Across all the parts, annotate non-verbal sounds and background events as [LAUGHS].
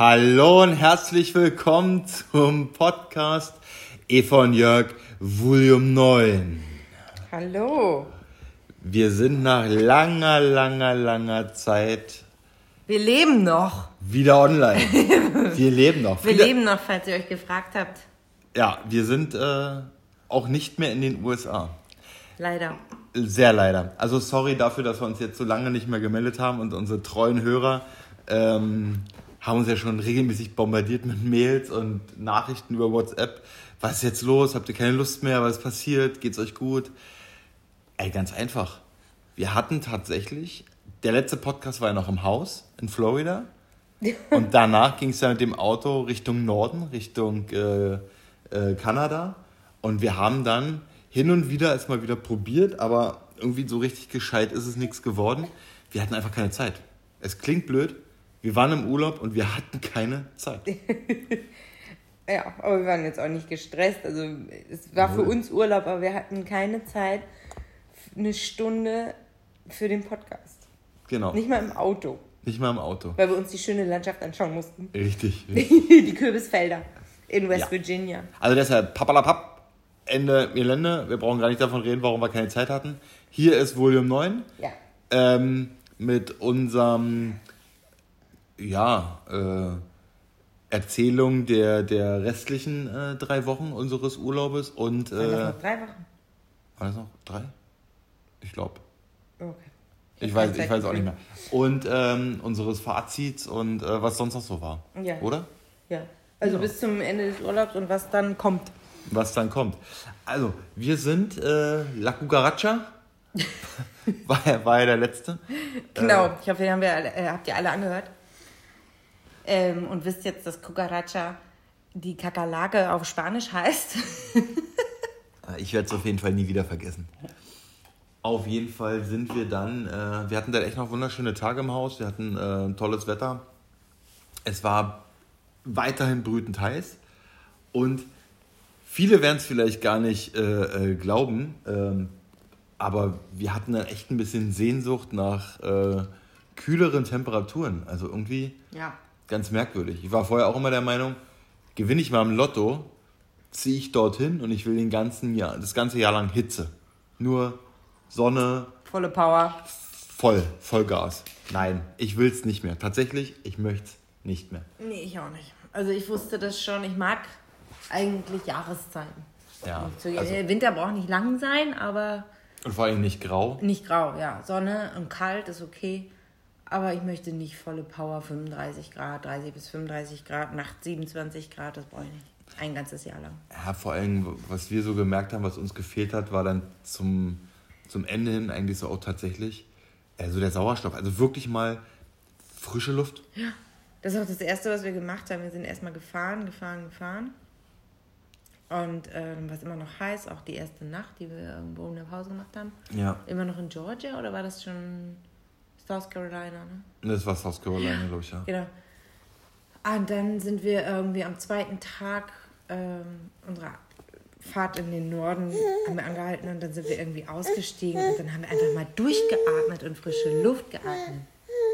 Hallo und herzlich willkommen zum Podcast Eva und Jörg Volume 9. Hallo. Wir sind nach langer, langer, langer Zeit Wir leben noch. wieder online. [LAUGHS] Wir leben noch. Wir Viele- leben noch, falls ihr euch gefragt habt. Ja, wir sind äh, auch nicht mehr in den USA. Leider. Sehr leider. Also sorry dafür, dass wir uns jetzt so lange nicht mehr gemeldet haben und unsere treuen Hörer ähm, haben uns ja schon regelmäßig bombardiert mit Mails und Nachrichten über WhatsApp. Was ist jetzt los? Habt ihr keine Lust mehr? Was passiert? Geht's euch gut? Ey, ganz einfach. Wir hatten tatsächlich, der letzte Podcast war ja noch im Haus in Florida. [LAUGHS] Und danach ging es ja mit dem Auto Richtung Norden, Richtung äh, äh, Kanada. Und wir haben dann hin und wieder es mal wieder probiert, aber irgendwie so richtig gescheit ist es nichts geworden. Wir hatten einfach keine Zeit. Es klingt blöd. Wir waren im Urlaub und wir hatten keine Zeit. [LAUGHS] Ja, aber wir waren jetzt auch nicht gestresst. Also es war für Null. uns Urlaub, aber wir hatten keine Zeit, eine Stunde für den Podcast. Genau. Nicht mal im Auto, Nicht mal im Auto. weil wir uns die schöne Landschaft anschauen mussten. Richtig. [LAUGHS] die Kürbisfelder in West Ja. Virginia. Also deshalb, pappalapapp, Ende Gelände. Wir brauchen gar nicht davon reden, warum wir keine Zeit hatten. Hier ist Volume 9 Ja. ähm, mit unserem, ja, äh, Erzählung der, der restlichen äh, drei Wochen unseres Urlaubes und, Waren das äh, noch drei Wochen? war das noch drei? Ich glaube. Okay. Ich weiß, ich weiß auch nicht mehr. Und ähm, unseres Fazits und äh, was sonst noch so war. Ja. Oder? Ja. Also Ja. bis zum Ende des Urlaubs und was dann kommt. was dann kommt. Also, wir sind äh, La Cucaracha. [LAUGHS] war, ja- war ja der letzte. Genau, ich hoffe, den haben wir alle, äh, habt ihr alle angehört. Ähm, und wisst jetzt, dass Cucaracha die Kakerlake auf Spanisch heißt. [LAUGHS] Ich werde es auf jeden Fall nie wieder vergessen. Auf jeden Fall sind wir dann, äh, wir hatten da echt noch wunderschöne Tage im Haus, wir hatten äh, tolles Wetter. Es war weiterhin brütend heiß und viele werden es vielleicht gar nicht äh, äh, glauben, ähm, aber wir hatten dann echt ein bisschen Sehnsucht nach äh, kühleren Temperaturen. Also irgendwie Ja. Ganz merkwürdig. Ich war vorher auch immer der Meinung, gewinne ich mal im Lotto, ziehe ich dorthin und ich will den ganzen Jahr, das ganze Jahr lang Hitze. Nur Sonne, Volle Power. voll, Vollgas. Nein, ich will es nicht mehr. Tatsächlich, ich möchte es nicht mehr. Nee, ich auch nicht. Also ich wusste das schon. Ich mag eigentlich Jahreszeiten. Ja, So, also, äh, Winter braucht nicht lang sein, aber und vor allem nicht grau. nicht grau. Ja, Sonne und kalt ist okay. Aber ich möchte nicht volle Power, 35 Grad, 30 bis 35 Grad, Nacht 27 Grad, das brauche ich nicht. Ein ganzes Jahr lang. Ja, vor allem, was wir so gemerkt haben, was uns gefehlt hat, war dann zum, zum Ende hin eigentlich so auch tatsächlich äh, so der Sauerstoff. Also wirklich mal frische Luft. Das ist auch das Erste, was wir gemacht haben. Wir sind erstmal gefahren, gefahren, gefahren. Und äh, war es immer noch heiß, auch die erste Nacht, die wir irgendwo in der Pause gemacht haben. Ja, Immer noch in Georgia oder war das schon South Carolina? Ne? das war South Carolina, glaube ich, ja. Genau. Ah, Und dann sind wir irgendwie am zweiten Tag ähm, unserer Fahrt in den Norden haben wir angehalten und dann sind wir irgendwie ausgestiegen und dann haben wir einfach mal durchgeatmet und frische Luft geatmet.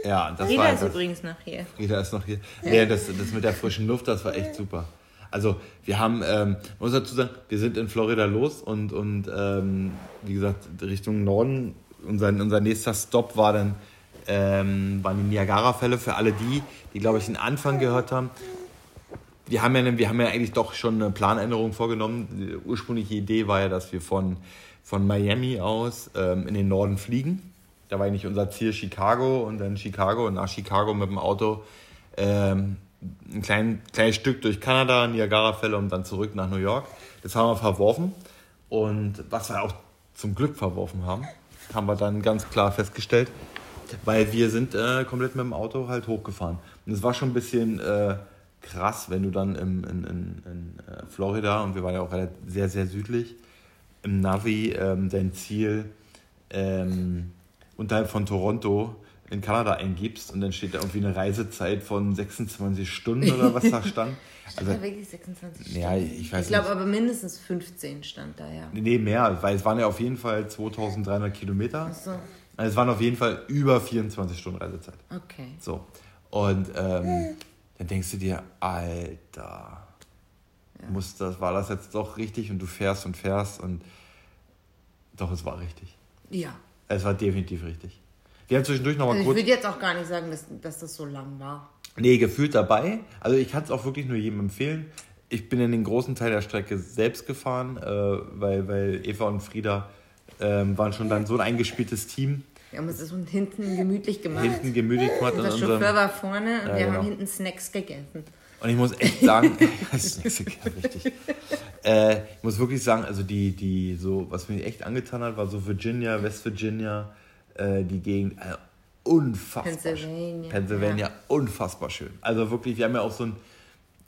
Ja, das Rita war ist das, übrigens noch hier. Rita ist noch hier. Ja, das, das mit der frischen Luft, das war echt super. Also wir haben, ähm, muss dazu sagen, wir sind in Florida los und, und ähm, wie gesagt, Richtung Norden. Unser, unser nächster Stop war dann, ähm, waren die Niagara-Fälle für alle die, die, glaube ich, den Anfang gehört haben. Wir haben, ja, ne- wir haben ja eigentlich doch schon eine Planänderung vorgenommen. Die ursprüngliche Idee war ja, dass wir von, von Miami aus ähm, in den Norden fliegen. Da war eigentlich unser Ziel Chicago und dann Chicago und nach Chicago mit dem Auto ähm, ein klein, kleines Stück durch Kanada, Niagara-Fälle und dann zurück nach New York. Das haben wir verworfen. Und was wir auch zum Glück verworfen haben, haben wir dann ganz klar festgestellt, weil wir sind äh, komplett mit dem Auto halt hochgefahren. Und es war schon ein bisschen äh, krass, wenn du dann im, in, in, in äh, Florida, und wir waren ja auch sehr, sehr südlich, im Navi ähm, dein Ziel ähm, unterhalb von Toronto in Kanada eingibst und dann steht da irgendwie eine Reisezeit von 26 Stunden oder was da stand. [LAUGHS] Also, ja, wirklich 26 ja, Stunden. ich weiß Ich glaube aber mindestens 15 stand da, ja. Nee, mehr, weil es waren ja auf jeden Fall 2300 Kilometer. So, Also es waren auf jeden Fall über 24 Stunden Reisezeit. okay. So. Und ähm, dann denkst du dir, Alter, muss das, war das jetzt doch richtig und du fährst und fährst und doch, es war richtig. Ja. Es war definitiv richtig. Wir haben zwischendurch noch mal Also ich kurz. würde jetzt auch gar nicht sagen, dass, dass das so lang war. Nee, gefühlt dabei. Also ich kann es auch wirklich nur jedem empfehlen. Ich bin in den großen Teil der Strecke selbst gefahren, äh, weil, weil Eva und Frieda ähm, waren schon dann so ein eingespieltes Team. Wir haben uns das hinten gemütlich gemacht. Hinten gemütlich gemacht. Unser unserem- Chauffeur war vorne und Ja, wir genau. haben hinten Snacks gegessen. Und ich muss echt sagen, [LAUGHS] [LAUGHS] richtig. Äh, ich muss wirklich sagen, also die, die so, was mir echt angetan hat, war so Virginia, West Virginia, äh, die Gegend, äh, unfassbar Pennsylvania. Pennsylvania, unfassbar schön. Also wirklich, wir haben ja auch so ein,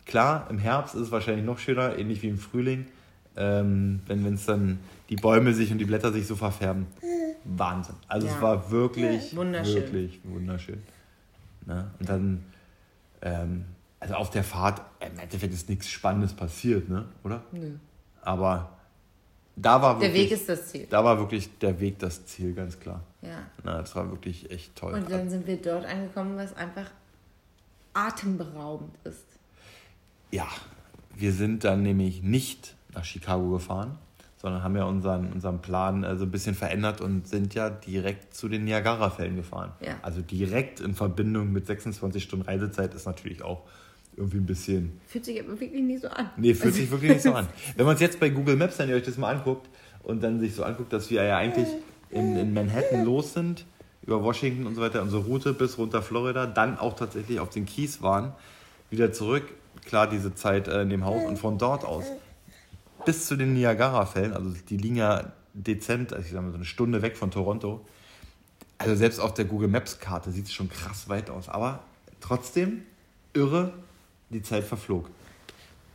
klar, im Herbst ist es wahrscheinlich noch schöner, ähnlich wie im Frühling, ähm, wenn es dann die Bäume sich und die Blätter sich so verfärben. Wahnsinn. Also es Ja. war wirklich, Wunderschön. wirklich wunderschön. Ne? Und dann, ähm, also auf der Fahrt, im Endeffekt ist nichts Spannendes passiert, ne? oder? Nö. Aber da war Der wirklich, Weg ist das Ziel. da war wirklich der Weg das Ziel, ganz klar. Ja. Na, das war wirklich echt toll. Und dann sind wir dort angekommen, was einfach atemberaubend ist. Ja, wir sind dann nämlich nicht nach Chicago gefahren, sondern haben ja unseren, unseren Plan äh, so ein bisschen verändert und sind ja direkt zu den Niagara-Fällen gefahren. Ja. Also direkt in Verbindung mit 26 Stunden Reisezeit ist natürlich auch irgendwie ein bisschen Fühlt sich aber wirklich nicht so an. Nee, fühlt sich wirklich nicht so an. [LAUGHS] Wenn man es jetzt bei Google Maps, wenn ihr euch das mal anguckt und dann sich so anguckt, dass wir ja eigentlich in, in Manhattan los sind, über Washington und so weiter, unsere Route bis runter Florida, dann auch tatsächlich auf den Keys waren, wieder zurück, klar diese Zeit äh, in dem Haus und von dort aus bis zu den Niagara-Fällen, also die liegen ja dezent, also ich sag mal so eine Stunde weg von Toronto. Also selbst auf der Google Maps-Karte sieht es schon krass weit aus, aber trotzdem irre, die Zeit verflog.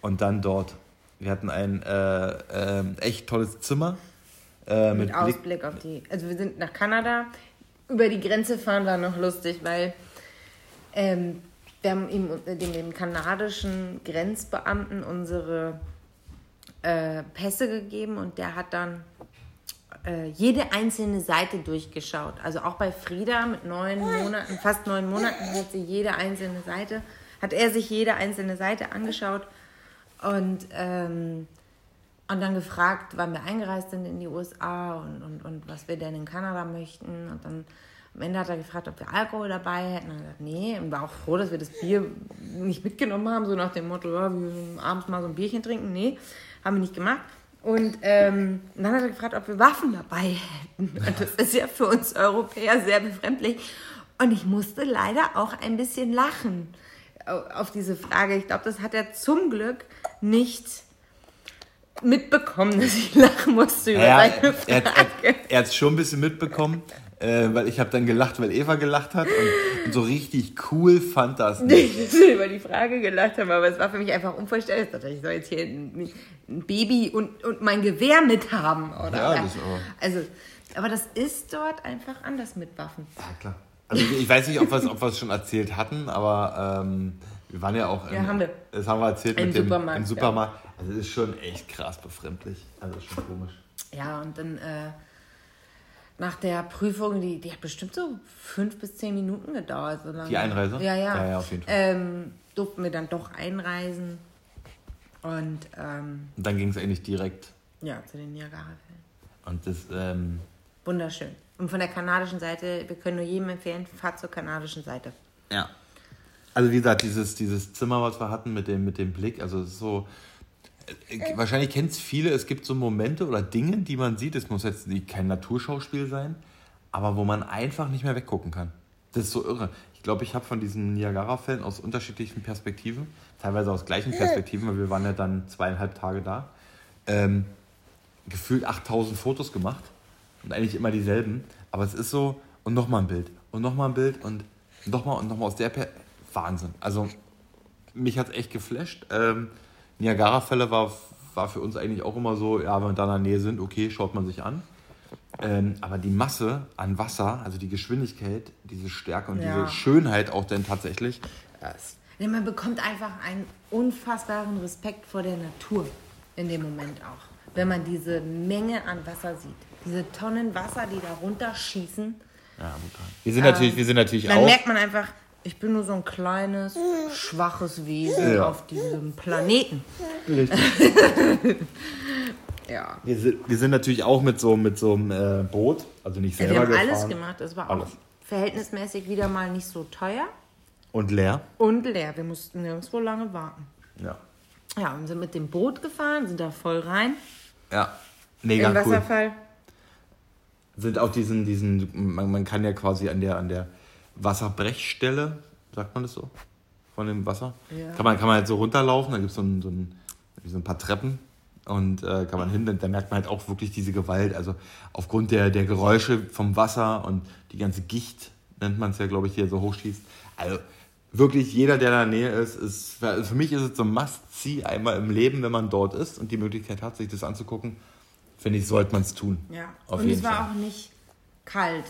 Und dann dort. Wir hatten ein äh, ähm, echt tolles Zimmer. Äh, mit, Mit Blick. Ausblick auf die. Also wir sind nach Kanada. Über die Grenze fahren war noch lustig, weil ähm, wir haben ihm, dem, dem kanadischen Grenzbeamten unsere äh, Pässe gegeben und der hat dann äh, jede einzelne Seite durchgeschaut. Also auch bei Frieda mit neun Monaten, fast neun Monaten hat sie jede einzelne Seite, hat er sich jede einzelne Seite angeschaut und, ähm, und dann gefragt, wann wir eingereist sind in die USA und, und, und was wir denn in Kanada möchten. Und dann am Ende hat er gefragt, ob wir Alkohol dabei hätten. Und er hat gesagt, nee. Und war auch froh, dass wir das Bier nicht mitgenommen haben, so nach dem Motto, ja, wir abends mal so ein Bierchen trinken. Nee, haben wir nicht gemacht. Und, ähm, und dann hat er gefragt, ob wir Waffen dabei hätten. Und [LAUGHS] das ist ja für uns Europäer sehr befremdlich. Und ich musste leider auch ein bisschen lachen au- auf diese Frage. Ich glaube, das hat er zum Glück nicht mitbekommen, [LAUGHS] dass ich lachen musste über Ja, seine Frage. er, er, er hat es schon ein bisschen mitbekommen, äh, weil ich habe dann gelacht, weil Eva gelacht hat und, und so richtig cool fand das nicht. dass wir über die Frage gelacht haben, aber es war für mich einfach unvorstellbar. Ich dachte, ich soll jetzt hier ein, ein Baby und, und mein Gewehr mithaben, oder? Ja, das auch. Also, aber das ist dort einfach anders mit Waffen. Ja, klar. Also ich weiß nicht, ob wir es ob schon erzählt hatten, aber ähm, wir waren ja auch. Ja, im- haben wir. Das haben wir erzählt Im mit dem Supermarkt, im Supermarkt. Also es ist schon echt krass befremdlich. Also ist schon komisch. Ja, und dann äh, nach der Prüfung, die, die hat bestimmt so fünf bis zehn Minuten gedauert. So lange. Die Einreise? Ja, ja. Ja, ja, auf jeden Fall. Ähm, durften wir dann doch einreisen. Und ähm, Und dann ging es eigentlich direkt. ja, zu den Niagara-Fällen. Und das, ähm, Wunderschön. Und von der kanadischen Seite, wir können nur jedem empfehlen, fahrt zur kanadischen Seite. ja. Also wie gesagt, dieses, dieses Zimmer, was wir hatten mit dem, mit dem Blick, also es ist so. Äh, Wahrscheinlich kennt es viele, es gibt so Momente oder Dinge, die man sieht, es muss jetzt nicht kein Naturschauspiel sein, aber wo man einfach nicht mehr weggucken kann. Das ist so irre. Ich glaube, ich habe von diesen Niagara-Fällen aus unterschiedlichen Perspektiven, teilweise aus gleichen [LAUGHS] Perspektiven, weil wir waren ja dann zweieinhalb Tage da, ähm, gefühlt 8000 Fotos gemacht und eigentlich immer dieselben. Aber es ist so, und nochmal ein Bild und nochmal ein Bild und nochmal und nochmal aus der per Wahnsinn. Also mich hat es echt geflasht. Ähm, Niagara-Fälle war, war für uns eigentlich auch immer so, ja, wenn wir da in der Nähe sind, okay, schaut man sich an. Ähm, aber die Masse an Wasser, also die Geschwindigkeit, diese Stärke und Ja. diese Schönheit auch dann tatsächlich, Ja, Man bekommt einfach einen unfassbaren Respekt vor der Natur in dem Moment auch. Wenn man diese Menge an Wasser sieht. Diese Tonnen Wasser, die da runterschießen. ja, brutal. Wir sind natürlich, wir sind natürlich Dann auch. merkt man einfach, Ich bin nur so ein kleines, schwaches Wesen Ja. auf diesem Planeten. Richtig. [LAUGHS] Ja. Wir sind, wir sind natürlich auch mit so, mit so einem äh, Boot, also nicht Wir selber haben gefahren. alles gemacht. Es war auch Alles. verhältnismäßig wieder mal nicht so teuer Und leer. und leer. Wir mussten nirgendwo lange warten. Ja. Ja, und sind mit dem Boot gefahren, sind da voll rein. Ja. Mega Im cool. Wasserfall. Sind auch diesen, diesen, man, man kann ja quasi an der, an der Wasserbrechstelle, sagt man das so? Von dem Wasser? Ja. Kann, man, kann man halt so runterlaufen, da gibt es so ein, so, ein, so ein paar Treppen und äh, kann man hin, da merkt man halt auch wirklich diese Gewalt. Also aufgrund der, der Geräusche vom Wasser und die ganze Gicht, nennt man es ja, glaube ich, ja so hochschießt. Also wirklich jeder, der da in der Nähe ist, ist für für mich ist es so ein Must-See einmal im Leben, wenn man dort ist und die Möglichkeit hat, sich das anzugucken. Finde ich, sollte man es tun. Ja. Auf und jeden es war Fall. auch nicht kalt.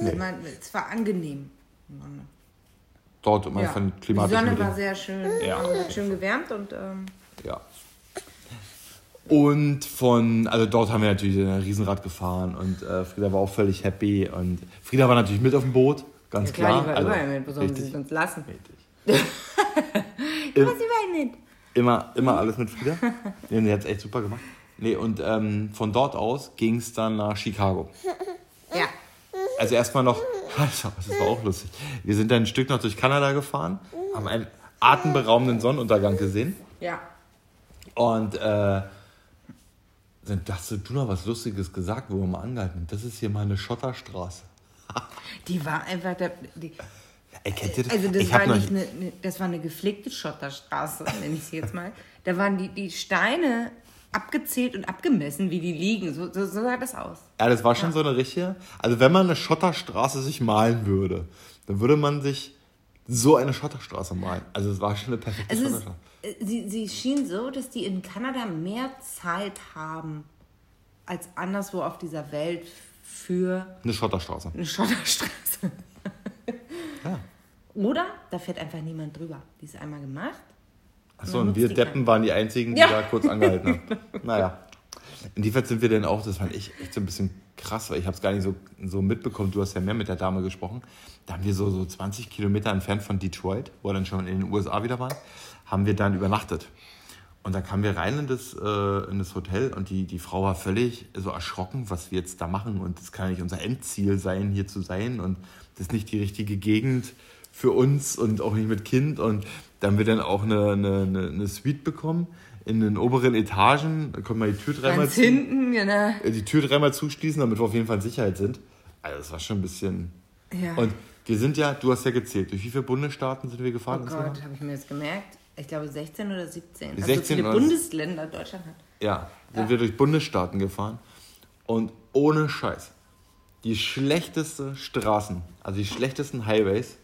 Nee. Man, es war angenehm. Dort immer Ja. von Die klimatischen Sonne war sehr schön, Ja. also hat schön gewärmt und ähm, Ja. Und von, also dort haben wir natürlich ein Riesenrad gefahren und äh, Frieda war auch völlig happy und Frieda war natürlich mit auf dem Boot, ganz ja, klar, klar. die war also, überall mit, sie richtig, uns lassen? richtig. [LAUGHS] Die war überall mit. Immer, immer alles mit Frieda. Nee, die hat es echt super gemacht. Nee, und ähm, von dort aus ging es dann nach Chicago. Also erstmal noch, [LAUGHS] das war auch lustig. Wir sind dann ein Stück noch durch Kanada gefahren, haben einen atemberaubenden Sonnenuntergang gesehen. Ja. Und äh, dann hast du noch was Lustiges gesagt, wo wir mal angehalten. Das ist hier mal eine Schotterstraße. [LAUGHS] Die war einfach der, die, Ey, kennt ihr das? Also das ich war nicht eine, eine, das war eine gepflegte Schotterstraße, nenne ich sie jetzt mal. Da waren die, die Steine abgezählt und abgemessen, wie die liegen. So, so, so sah das aus. Ja, das war schon so eine richtige. Also wenn man eine Schotterstraße sich malen würde, dann würde man sich so eine Schotterstraße malen. Also es war schon eine perfekte Es ist, Schotterstraße. äh, sie, sie schien so, dass die in Kanada mehr Zeit haben als anderswo auf dieser Welt für Eine Schotterstraße. eine Schotterstraße. Ja. Oder da fährt einfach niemand drüber. Die ist einmal gemacht. Achso, und wir Deppen waren die einzigen, die Ja. da kurz angehalten haben. [LAUGHS] Naja. Inwiefern sind wir denn auch, das fand ich echt so ein bisschen krass, weil ich habe es gar nicht so, so mitbekommen, du hast ja mehr mit der Dame gesprochen. Da haben wir so, so 20 Kilometer entfernt von Detroit, wo wir dann schon in den USA wieder waren, haben wir dann übernachtet. Und dann kamen wir rein in das, äh, in das Hotel und die, die Frau war völlig so erschrocken, was wir jetzt da machen. Und das kann ja nicht unser Endziel sein, hier zu sein. Und das ist nicht die richtige Gegend für uns und auch nicht mit Kind. Und da haben wir dann auch eine, eine, eine, Suite bekommen in den oberen Etagen. Da konnte man die Tür dreimal, Ganz zu, hinten, genau. äh, die Tür dreimal zuschließen, damit wir auf jeden Fall in Sicherheit sind. Also das war schon ein bisschen... Ja. Und wir sind ja, du hast ja gezählt, durch wie viele Bundesstaaten sind wir Oh gefahren? Gott, habe ich mir jetzt gemerkt. Ich glaube 16 oder 17. Also 16 viele oder- Bundesländer Deutschland hat. Ja, sind wir durch Bundesstaaten gefahren und ohne Scheiß. Die schlechteste Straßen, also die schlechtesten Highways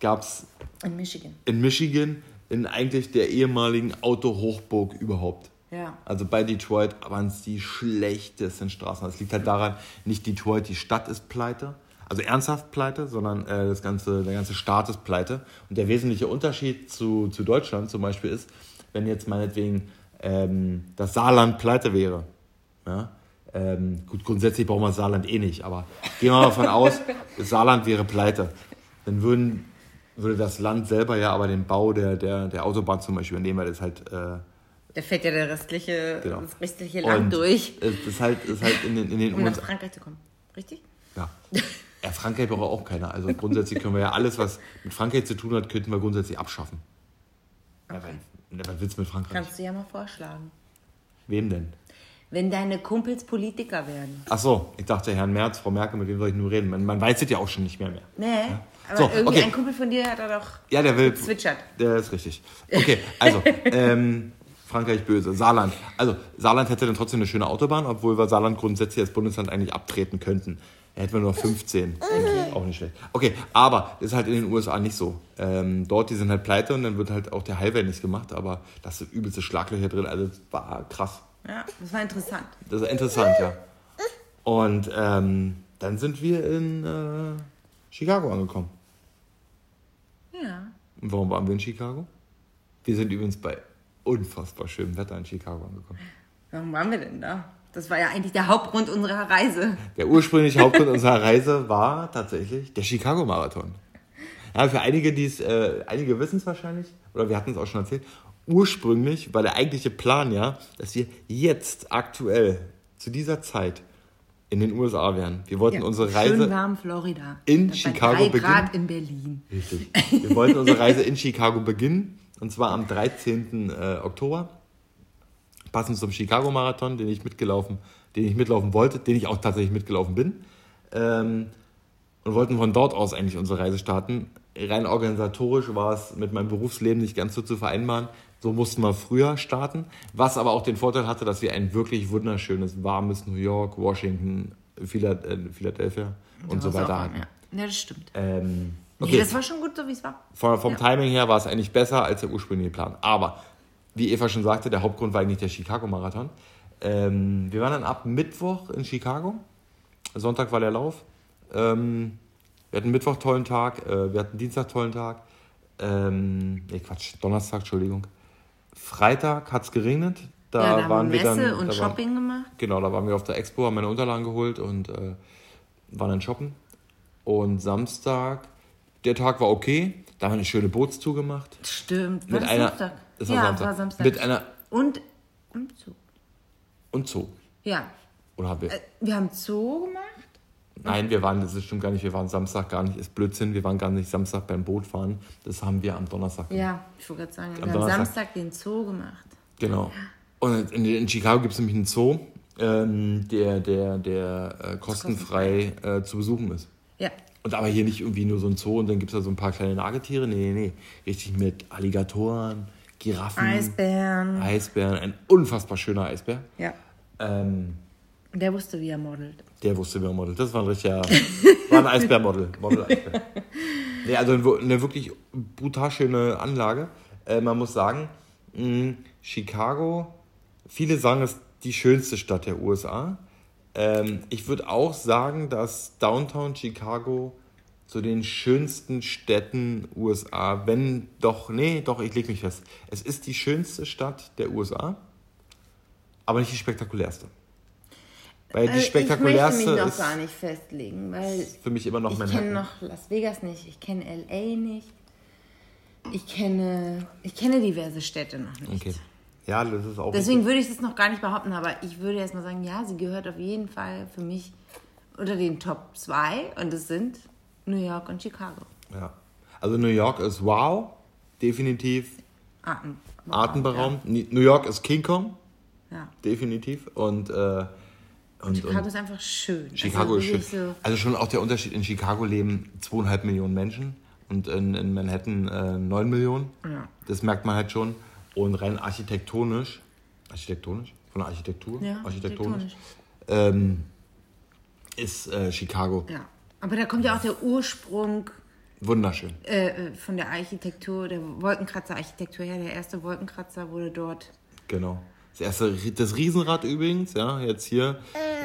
gab es In Michigan. in Michigan, in eigentlich der ehemaligen Autohochburg überhaupt. Ja. Also bei Detroit waren es die schlechtesten Straßen. Das liegt halt daran, nicht Detroit, die Stadt ist pleite, also ernsthaft pleite, sondern äh, das ganze, der ganze Staat ist pleite. Und der wesentliche Unterschied zu, zu Deutschland zum Beispiel ist, wenn jetzt meinetwegen ähm, das Saarland pleite wäre. Ja? Ähm, gut, grundsätzlich brauchen wir das Saarland eh nicht, aber gehen wir mal davon aus, das [LAUGHS] Saarland wäre pleite. Dann würden, würde das Land selber ja aber den Bau der, der, der Autobahn zum Beispiel übernehmen, weil das halt äh, Da fährt ja der restliche, Genau. das restliche Land Und durch, Es ist halt, ist halt in den, in den [LAUGHS] um nach. Frankreich zu kommen. Richtig? Ja. [LAUGHS] ja, Frankreich braucht auch keiner. Also grundsätzlich können wir ja alles, was mit Frankreich zu tun hat, könnten wir grundsätzlich abschaffen. Ja, Okay. weil, was willst du mit Frankreich? Kannst du ja mal vorschlagen. Wem denn? Wenn deine Kumpels Politiker werden. Ach so, ich dachte Herrn Merz, Frau Merkel, mit wem soll ich nur reden? Man, man weiß es ja auch schon nicht mehr mehr. Nee, aber So, irgendwie okay. ein Kumpel von dir hat er doch Ja, der will. gezwitschert. Der ist richtig. Okay, also, [LAUGHS] ähm, Frankreich böse. Saarland. Also, Saarland hätte dann trotzdem eine schöne Autobahn, obwohl wir Saarland grundsätzlich als Bundesland eigentlich abtreten könnten. Da hätten wir nur 15. Auch nicht schlecht. Okay, aber das ist halt in den USA nicht so. Ähm, dort, die sind halt pleite und dann wird halt auch der Highway nicht gemacht, aber das sind übelste Schlaglöcher drin. Also, das war krass. Ja, das war interessant. Das ist interessant, ja. Und ähm, dann sind wir in äh, Chicago angekommen. Ja. Und warum waren wir in Chicago? Wir sind übrigens bei unfassbar schönem Wetter in Chicago angekommen. Warum waren wir denn da? Das war ja eigentlich der Hauptgrund unserer Reise. Der ursprüngliche Hauptgrund unserer Reise war tatsächlich der Chicago-Marathon. Ja, für einige, die es, äh, einige wissen es wahrscheinlich, oder wir hatten es auch schon erzählt, ursprünglich war der eigentliche Plan ja, dass wir jetzt aktuell zu dieser Zeit in den USA wären. Wir wollten Ja, unsere Reise Schön warm Florida. in Bei Chicago drei beginnen. Grad in Berlin. Richtig. Wir wollten unsere Reise in Chicago beginnen. Und zwar am 13. äh, Oktober. Passend zum Chicago-Marathon, den ich mitgelaufen, den ich mitlaufen wollte, den ich auch tatsächlich mitgelaufen bin. Ähm, und wollten von dort aus eigentlich unsere Reise starten. Rein organisatorisch war es mit meinem Berufsleben nicht ganz so zu vereinbaren. So mussten wir früher starten. Was aber auch den Vorteil hatte, dass wir ein wirklich wunderschönes, warmes New York, Washington, äh, Philadelphia und so weiter hatten. Ja. ja, das stimmt. Ähm, Nee, das war schon gut, so wie es war. vom, vom Ja. Timing her war es eigentlich besser als der ursprüngliche Plan. Aber, wie Eva schon sagte, der Hauptgrund war eigentlich der Chicago-Marathon. Ähm, wir waren dann ab Mittwoch in Chicago. Sonntag war der Lauf. Ähm, wir hatten Mittwoch tollen Tag, äh, wir hatten Dienstag tollen Tag. Ähm, nee, Quatsch, Donnerstag, Entschuldigung. Freitag hat es geregnet. Da ja, da haben waren wir wir Messe dann. und da waren, Shopping gemacht. Genau, da waren wir auf der Expo, haben meine Unterlagen geholt und äh, waren dann shoppen. Und Samstag, der Tag war okay. Da haben wir eine schöne Bootstour gemacht. Stimmt. Mit war das einer, Samstag? Das war ja, Samstag. war Samstag. Mit einer und im Zoo. und Zoo. Ja. Oder haben wir? Äh, Wir haben Zoo gemacht. Nein, wir waren, das stimmt gar nicht, wir waren Samstag gar nicht, ist Blödsinn, wir waren gar nicht Samstag beim Bootfahren. Das haben wir am Donnerstag gemacht. Ja, ich wollte gerade sagen, wir Am haben. Samstag den Zoo gemacht. Genau. Und in, in Chicago gibt es nämlich einen Zoo, ähm, der, der, der äh, kostenfrei äh, zu besuchen ist. Ja. Und aber hier nicht irgendwie nur so ein Zoo und dann gibt es da so ein paar kleine Nagetiere. Nee, nee, nee. Richtig mit Alligatoren, Giraffen, Eisbären. Eisbären. Ein unfassbar schöner Eisbär. Ja. Ähm, Der wusste, wie er modelt. Der wusste, wer er modelt. Das war ein richtiger, war ein Eisbärmodel. [LAUGHS] Model Eisbär. Nee, also eine, eine wirklich brutal schöne Anlage. Äh, man muss sagen, mh, Chicago, viele sagen, es ist die schönste Stadt der USA. Ähm, ich würde auch sagen, dass Downtown Chicago zu den schönsten Städten USA, wenn doch, nee, doch, ich lege mich fest. Es ist die schönste Stadt der USA, aber nicht die spektakulärste. Weil die Äh, spektakulärste ich möchte mich noch gar nicht festlegen, weil für mich immer noch ich kenne noch Las Vegas nicht, ich kenne LA nicht, ich kenne, ich kenne diverse Städte noch nicht. Okay. Ja, das ist auch. Deswegen würde ich das noch gar nicht behaupten, aber ich würde erst mal sagen, ja, sie gehört auf jeden Fall für mich unter den Top 2 und es sind New York und Chicago. Ja. Also New York ist wow, definitiv Atem, atemberaubend. New York ist King Kong, Ja. definitiv. Und, äh, und, Chicago und ist einfach schön. Chicago also ist schön. So, Also schon auch der Unterschied, in Chicago leben zweieinhalb Millionen Menschen und in, in Manhattan äh, neun Millionen. Ja. Das merkt man halt schon. Und rein architektonisch, architektonisch? Von der Architektur? Ja, architektonisch. Ähm, ist äh, Chicago ja. Aber da kommt ja auch der Ursprung wunderschön. äh, äh, von der Architektur, der Wolkenkratzer-Architektur her. Der erste Wolkenkratzer wurde dort. Genau. Das erste, das Riesenrad übrigens, ja, jetzt hier,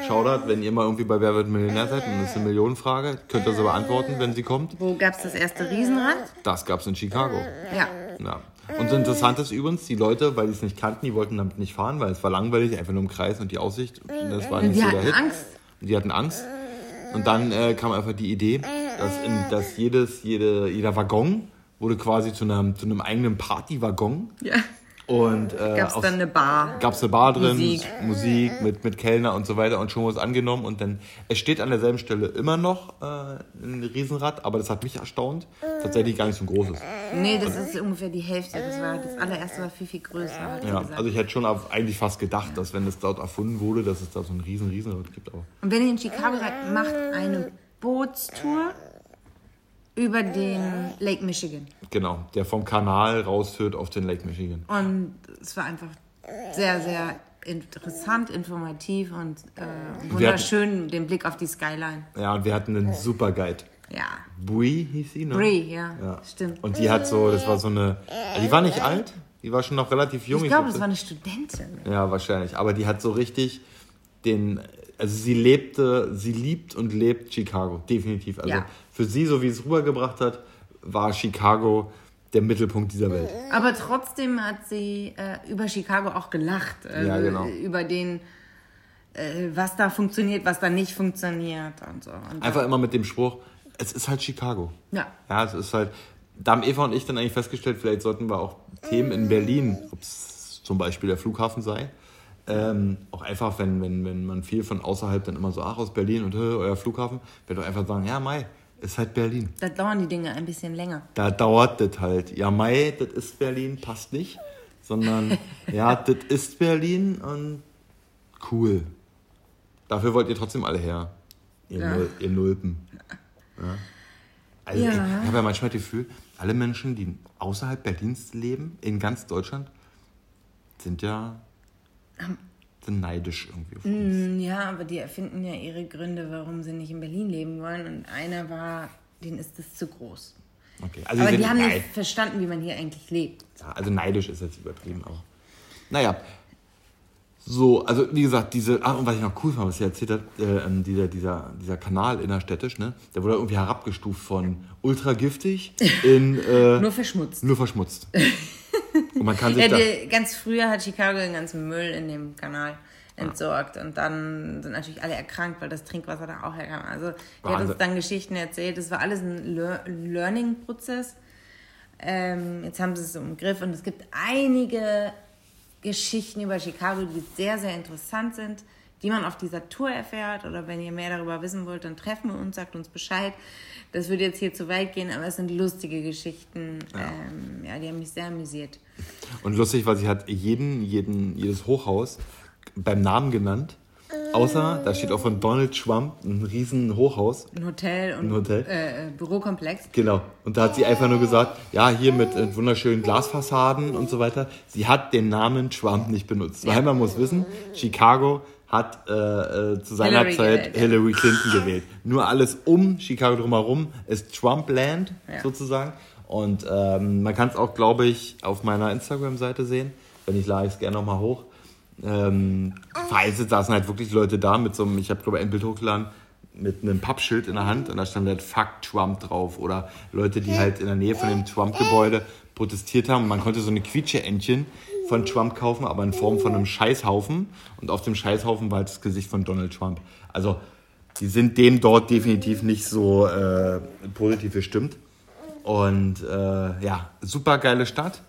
Shoutout, wenn ihr mal irgendwie bei Wer wird Millionär seid und das ist eine Millionenfrage, könnt ihr sie beantworten, wenn sie kommt. Wo gab es das erste Riesenrad? Das gab es in Chicago. Ja. Ja. Und so interessant ist übrigens, die Leute, weil die es nicht kannten, die wollten damit nicht fahren, weil es war langweilig, einfach nur im Kreis und die Aussicht, das war nicht Die so der hatten Hit. Angst. Und die hatten Angst. Und dann äh, kam einfach die Idee, dass, in, dass jedes, jede, jeder Waggon wurde quasi zu einem, zu einem eigenen Partywaggon. Ja. Und äh, Gab es dann eine Bar? gab es eine Bar drin, Musik. Musik, mit, mit Kellner und so weiter und schon was angenommen. Und dann, es steht an derselben Stelle immer noch äh, ein Riesenrad, aber das hat mich erstaunt. Tatsächlich gar nicht so ein großes. Nee, das ist ungefähr die Hälfte. Das, war, das allererste war viel, viel größer. Ja, gesagt. also ich hätte schon eigentlich fast gedacht, dass wenn das dort erfunden wurde, dass es da so ein riesen Riesenrad gibt. Aber Und wenn ihr in Chicago seid, macht eine Bootstour über den Lake Michigan. genau, der vom Kanal rausführt auf den Lake Michigan. Und es war einfach sehr, sehr interessant, informativ und äh, wunderschön, den Blick auf die Skyline. Ja, und wir hatten einen super Guide. Ja. Brie hieß sie, ne? Brie, ja, Ja. stimmt. Und die hat so, das war so eine, die war nicht alt, die war schon noch relativ jung. ich glaube, es war eine Studentin. Ja, wahrscheinlich. Aber die hat so richtig den, also sie lebte, sie liebt und lebt Chicago, definitiv. Also Ja. Für sie, so wie es rübergebracht hat, war Chicago der Mittelpunkt dieser Welt. Aber trotzdem hat sie äh, über Chicago auch gelacht. Also Ja, genau. Über den, äh, was da funktioniert, was da nicht funktioniert und so. Und Einfach immer mit dem Spruch, es ist halt Chicago. Ja. Ja, es ist halt, da haben Eva und ich dann eigentlich festgestellt, vielleicht sollten wir auch Themen in Berlin, ob es zum Beispiel der Flughafen sei, ähm, auch einfach, wenn, wenn, wenn man viel von außerhalb dann immer so, ach, aus Berlin und euer Flughafen, wird doch einfach sagen, ja, Mai, ist halt Berlin. Da dauern die Dinge ein bisschen länger. Da dauert das halt. Ja, Mai, das ist Berlin, passt nicht. Sondern, [LAUGHS] ja, das ist Berlin und cool. Dafür wollt ihr trotzdem alle her. Ihr, ja. Nul ihr Nulpen. Ja. Also ja. ich, ich habe ja manchmal das Gefühl, alle Menschen, die außerhalb Berlins leben, in ganz Deutschland, sind ja sind neidisch irgendwie auf uns. Mm, ja, aber die erfinden ja ihre Gründe, warum sie nicht in Berlin leben wollen. Und einer war, denen ist das zu groß. Okay. Also aber die, haben nicht verstanden, wie man hier eigentlich lebt. Ja, also neidisch ist jetzt übertrieben auch. Naja, so, also wie gesagt, diese, ach, und was ich noch cool fand, was ihr erzählt habt, äh, ähm, dieser, dieser, dieser Kanal innerstädtisch, ne, der wurde irgendwie herabgestuft von ultra giftig [LAUGHS] in. Äh, nur verschmutzt. Nur verschmutzt. [LAUGHS] Und man kann [LAUGHS] sich ja, die, ganz früher hat Chicago den ganzen Müll in dem Kanal entsorgt. Und dann sind natürlich alle erkrankt, weil das Trinkwasser da auch herkam. Also die hat uns dann Geschichten erzählt. Das war alles ein Le Learning-Prozess. Ähm, jetzt haben sie es im Griff und es gibt einige Geschichten über Chicago, die sehr, sehr interessant sind, die man auf dieser Tour erfährt. Oder wenn ihr mehr darüber wissen wollt, dann treffen wir uns, sagt uns Bescheid. Das würde jetzt hier zu weit gehen, aber es sind lustige Geschichten. Ja, ähm, ja die haben mich sehr amüsiert. Und lustig, weil sie hat jeden, jeden, jedes Hochhaus beim Namen genannt. Außer, da steht auch von Donald Trump ein riesen Hochhaus. Ein Hotel und ein Hotel. Äh, Bürokomplex. Genau. Und da hat sie einfach nur gesagt, ja, hier mit äh, wunderschönen Glasfassaden und so weiter. Sie hat den Namen Trump nicht benutzt. Ja. Weil man muss wissen, Chicago hat äh, äh, zu seiner Hillary Zeit gewählt, Hillary Clinton gewählt. Nur alles um Chicago drumherum ist Trumpland ja. sozusagen. Und ähm, man kann es auch, glaube ich, auf meiner Instagram-Seite sehen. Wenn ich lade ich es gerne nochmal hoch. Ähm, vereinzelt saßen halt wirklich Leute da mit so einem, ich habe glaube ich ein Bild hochgeladen, mit einem Pappschild in der Hand und da stand halt Fuck Trump drauf. Oder Leute, die halt in der Nähe von dem Trump-Gebäude protestiert haben. Man konnte so eine Quietsche-Entchen von Trump kaufen, aber in Form von einem Scheißhaufen. Und auf dem Scheißhaufen war halt das Gesicht von Donald Trump. Also, die sind dem dort definitiv nicht so äh, positiv gestimmt. Und äh, ja, super geile Stadt.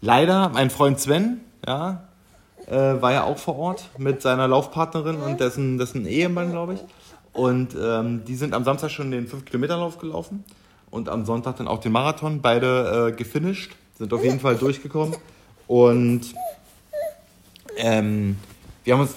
Leider, mein Freund Sven, ja, äh, war ja auch vor Ort mit seiner Laufpartnerin und dessen, dessen Ehemann, glaube ich. Und ähm, die sind am Samstag schon den 5-Kilometer-Lauf gelaufen und am Sonntag dann auch den Marathon. Beide äh, gefinisht, sind auf jeden Fall durchgekommen. Und ähm, wir haben uns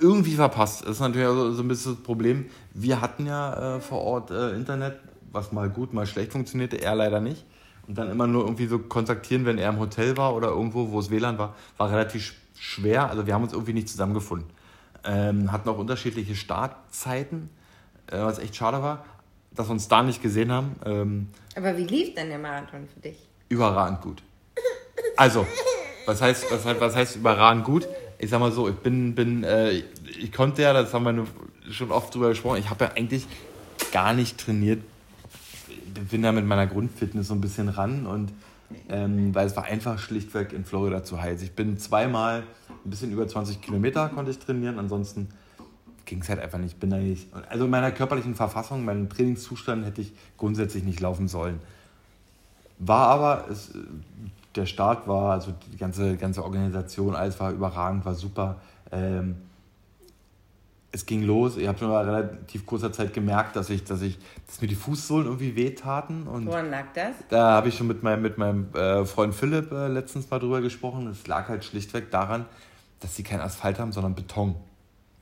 irgendwie verpasst. Das ist natürlich also so ein bisschen das Problem. Wir hatten ja äh, vor Ort äh, Internet, was mal gut, mal schlecht funktionierte, er leider nicht. Und dann immer nur irgendwie so kontaktieren, wenn er im Hotel war oder irgendwo, wo es WLAN war, war relativ schwer. Also wir haben uns irgendwie nicht zusammengefunden. Ähm, hatten auch unterschiedliche Startzeiten, äh, was echt schade war, dass wir uns da nicht gesehen haben. Ähm, Aber wie lief denn der Marathon für dich? Überragend gut. Also, was heißt, was was heißt überragend gut? Ich sag mal so, ich bin, bin äh, ich konnte ja, das haben wir schon oft drüber gesprochen, ich habe ja eigentlich gar nicht trainiert. Ich bin da mit meiner Grundfitness so ein bisschen ran und ähm, weil es war einfach schlichtweg in Florida zu heiß. Ich bin zweimal ein bisschen über 20 Kilometer konnte ich trainieren, ansonsten ging es halt einfach nicht. Bin da nicht. Also in meiner körperlichen Verfassung, meinem Trainingszustand hätte ich grundsätzlich nicht laufen sollen. War aber, es, der Start war, also die ganze, ganze Organisation, alles war überragend, war super. Ähm, es ging los. Ich habe schon nach relativ kurzer Zeit gemerkt, dass ich, dass ich, dass mir die Fußsohlen irgendwie wehtaten. Und Woran lag das? Da habe ich schon mit meinem, mit meinem äh, Freund Philipp äh, letztens mal drüber gesprochen. Es lag halt schlichtweg daran, dass sie kein Asphalt haben, sondern Beton.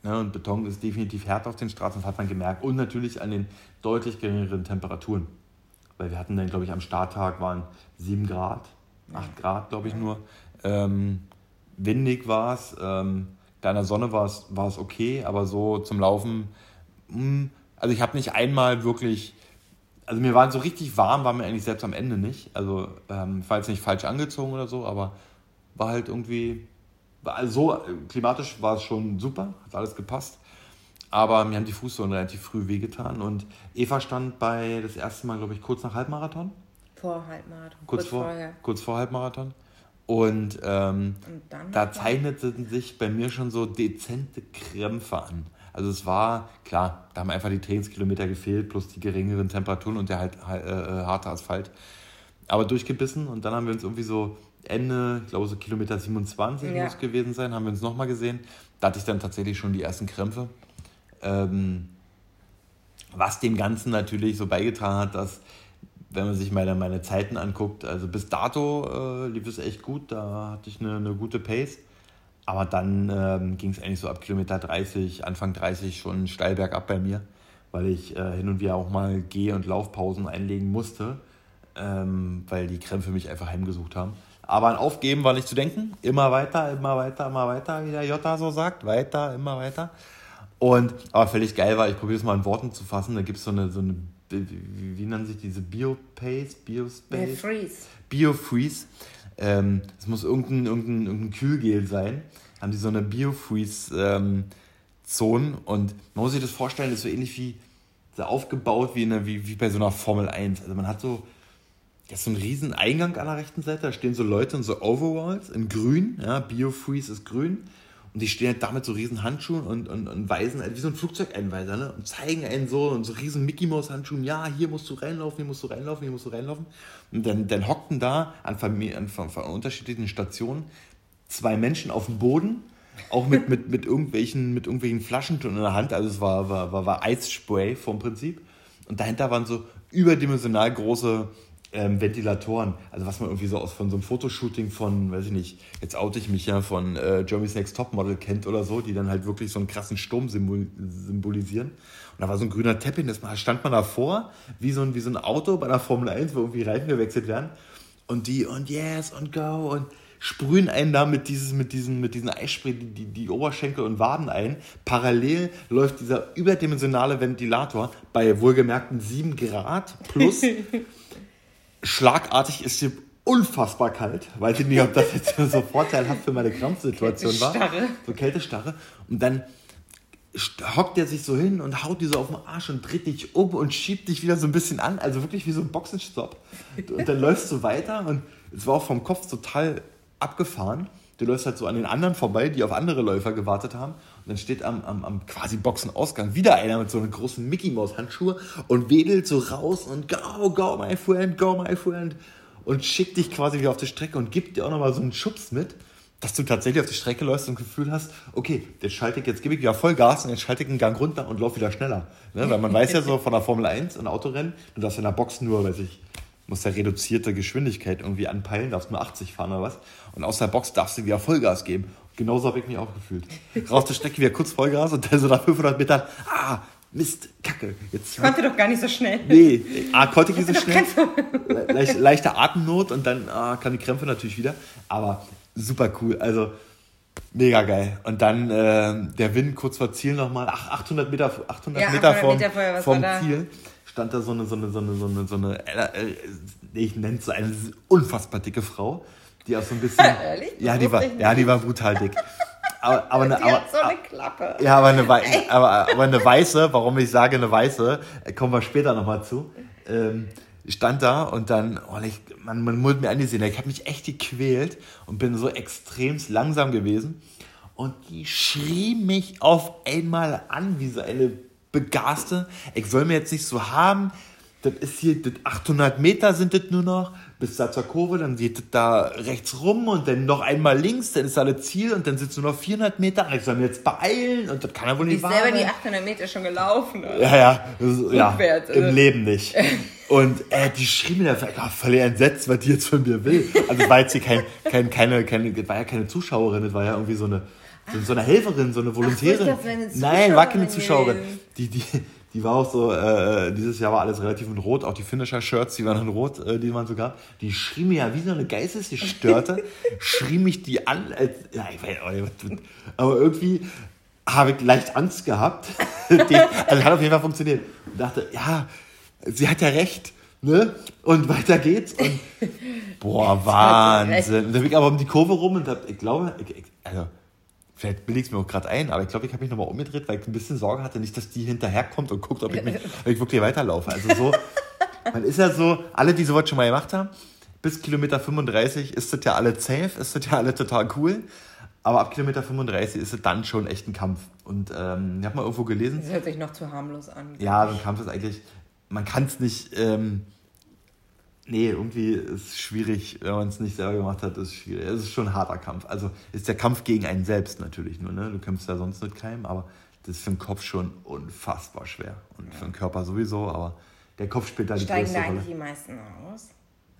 Ja, und Beton ist definitiv härter auf den Straßen, das hat man gemerkt. Und natürlich an den deutlich geringeren Temperaturen. Weil wir hatten dann, glaube ich, am Starttag waren 7 Grad, 8 Grad, glaube ich nur. Ähm, windig war es. Ähm, da der Sonne war es, war okay, aber so zum Laufen, mh, hm, also ich habe nicht einmal wirklich, also mir war so richtig warm, war mir eigentlich selbst am Ende nicht. Also ähm, ich war jetzt nicht falsch angezogen oder so, aber war halt irgendwie, also so klimatisch war es schon super, hat alles gepasst. Aber mir haben die Fußsohlen relativ früh wehgetan und Eva stand bei das erste Mal, glaube ich, kurz nach Halbmarathon. Vor Halbmarathon. Kurz, kurz vor, vorher. Kurz vor Halbmarathon. Und, ähm, und da zeichneten sich bei mir schon so dezente Krämpfe an. Also es war, klar, da haben einfach die Trainingskilometer gefehlt, plus die geringeren Temperaturen und der halt äh, äh, harte Asphalt. Aber durchgebissen und dann haben wir uns irgendwie so Ende, ich glaube so Kilometer 27 ja. muss gewesen sein, haben wir uns nochmal gesehen. Da hatte ich dann tatsächlich schon die ersten Krämpfe. Ähm, was dem Ganzen natürlich so beigetragen hat, dass, wenn man sich meine, meine Zeiten anguckt, also bis dato äh, lief es echt gut, da hatte ich eine, eine gute Pace. Aber dann ähm, ging es eigentlich so ab Kilometer 30, Anfang 30 schon steil bergab bei mir, weil ich äh, hin und wieder auch mal Geh- und Laufpausen einlegen musste, ähm, weil die Krämpfe mich einfach heimgesucht haben. Aber an Aufgeben war nicht zu denken. Immer weiter, immer weiter, immer weiter, wie der Jota so sagt. Weiter, immer weiter. Und, aber völlig geil war, ich probiere es mal in Worten zu fassen. Da gibt es eine, so eine wie, wie, wie nennen sich diese Biopace, Biospace? Biofreeze. Biofreeze. Ähm, es muss irgendein, irgendein, irgendein Kühlgel sein. Haben die so eine Biofreeze-Zone ähm, und man muss sich das vorstellen, das ist so ähnlich wie so aufgebaut wie, eine, wie, wie bei so einer Formel 1. Also man hat so, das ist so ein riesen Eingang an der rechten Seite, da stehen so Leute in so Overalls in grün, ja, Biofreeze ist grün und die stehen halt damit so riesen Handschuhen und, und, und weisen halt wie so ein Flugzeugeinweiser, ne? Und zeigen einen so und so riesen Mickey Mouse Handschuhen, ja, hier musst du reinlaufen, hier musst du reinlaufen, hier musst du reinlaufen. Und dann, dann hockten da an, Familie, an, an unterschiedlichen Stationen zwei Menschen auf dem Boden, auch mit, mit, mit, irgendwelchen, mit irgendwelchen Flaschen in der Hand. Also es war, war, war, war Eisspray vom Prinzip. Und dahinter waren so überdimensional große ähm, Ventilatoren. Also was man irgendwie so aus von so einem Fotoshooting von, weiß ich nicht, jetzt oute ich mich ja, von äh, Jeremy's Next Topmodel kennt oder so, die dann halt wirklich so einen krassen Sturm symbol symbolisieren. Und da war so ein grüner Teppich, das stand man davor, wie so ein, wie so ein Auto bei der Formel 1, wo irgendwie Reifen gewechselt werden. Und die und yes und go und sprühen einen da mit, dieses, mit, diesen, mit diesen Eisspray die, die, die Oberschenkel und Waden ein. Parallel läuft dieser überdimensionale Ventilator bei wohlgemerkten 7 Grad plus. [LAUGHS] Schlagartig ist hier unfassbar kalt. Weiß ich nicht, ob das jetzt so [LAUGHS] vorteilhaft für meine Krampfsituation war. So Kältestarre. Und dann hockt er sich so hin und haut dir so auf den Arsch und dreht dich um und schiebt dich wieder so ein bisschen an. Also wirklich wie so ein Boxenstopp. Und dann läufst du weiter und es war auch vom Kopf total abgefahren. Du läufst halt so an den anderen vorbei, die auf andere Läufer gewartet haben. Und dann steht am, am, am quasi Boxenausgang wieder einer mit so einem großen Mickey Maus Handschuhe und wedelt so raus und go, go, my friend, go, my friend. Und schickt dich quasi wieder auf die Strecke und gibt dir auch nochmal so einen Schubs mit, dass du tatsächlich auf die Strecke läufst und das Gefühl hast, okay, jetzt schalte ich, jetzt gebe ich wieder Vollgas und jetzt schalte ich einen Gang runter und laufe wieder schneller. Ne? Weil man weiß ja so von der Formel 1 und Autorennen, du darfst in der Box nur, weiß ich, musst ja reduzierte Geschwindigkeit irgendwie anpeilen, darfst nur 80 fahren oder was. Und aus der Box darfst du wieder Vollgas geben. Genauso habe ich mich auch gefühlt. Raus der Strecke wieder kurz Vollgas und dann so nach 500 Metern, ah, Mist, Kacke. Jetzt, ich konnte doch gar nicht so schnell. Nee, ah, konnte ich nicht so schnell. Leicht, leichte Atemnot und dann ah, kam die Krämpfe natürlich wieder. Aber super cool. Also mega geil. Und dann äh, der Wind kurz vor Ziel nochmal, ach, 800 Meter, 800 ja, Meter 800 vom, Meter vorher, vom Ziel stand da so eine, so eine, so eine, so eine, so eine äh, ich nenne es so eine unfassbar dicke Frau, die auch so ein bisschen. [LAUGHS] Ehrlich? Ja, die war, ja, die war brutal dick. [LAUGHS] Aber, aber eine, die aber, hat so eine Klappe. Ja, aber eine, aber, aber eine weiße, warum ich sage eine weiße, äh, kommen wir später nochmal zu. Ähm, stand da und dann, oh, ich, man, man muss mir angesehen, ich habe mich echt gequält und bin so extrem langsam gewesen. Und die schrie mich auf einmal an, wie so eine Begaste. Ich will mir jetzt nicht so haben, das ist hier, das 800 Meter sind das nur noch, bis da zur Kurve, dann geht da rechts rum und dann noch einmal links, dann ist da das Ziel und dann sind es nur noch 400 Meter. Ich soll mir jetzt beeilen und das kann ja wohl nicht wahr sein. selber die 800 Meter schon gelaufen, oder? Ja, ja, ist, ja Rückwärts, im Leben nicht. [LAUGHS] Und äh, die schrie mir da oh, völlig entsetzt, was die jetzt von mir will. Also war jetzt hier kein, kein, keine, keine, war ja keine Zuschauerin, das war ja irgendwie so eine, so, so eine Helferin, so eine Volontärin. Ach, Nein, war keine Zuschauerin. Die, die, die war auch so, äh, dieses Jahr war alles relativ in Rot, auch die Finisher-Shirts, die waren in Rot, äh, die man so gab. Die schrie mir ja wie so eine geistesgestörte, [LAUGHS] schrie mich die an, als, ja, ich weiß auch nicht, aber irgendwie habe ich leicht Angst gehabt. [LAUGHS] also hat auf jeden Fall funktioniert. Und dachte, ja, sie hat ja recht. Ne? Und weiter geht's. Und [LAUGHS] boah, Wahnsinn. Und dann bin ich aber um die Kurve rum und hab, ich glaube, ich, also, Vielleicht bilde ich es mir auch gerade ein, aber ich glaube, ich habe mich nochmal umgedreht, weil ich ein bisschen Sorge hatte, nicht, dass die hinterherkommt und guckt, ob ich, mich, [LAUGHS] ob ich wirklich weiterlaufe. Also so, man ist ja so, alle, die sowas schon mal gemacht haben, bis Kilometer 35 ist das ja alle safe, ist das ja alle total cool. Aber ab Kilometer 35 ist es dann schon echt ein Kampf. Und ähm, ich habe mal irgendwo gelesen. Das hört sich noch zu harmlos an. Ja, so ein Kampf ist eigentlich, man kann es nicht, ähm, nee, irgendwie ist es schwierig, wenn man es nicht selber gemacht hat, ist es schwierig. Es ist schon ein harter Kampf. Also ist der Kampf gegen einen selbst natürlich nur, ne? Du kämpfst ja sonst mit keinem, aber das ist für den Kopf schon unfassbar schwer. Und für den Körper sowieso, aber der Kopf spielt da die Steigen größte da Rolle. eigentlich die meisten aus?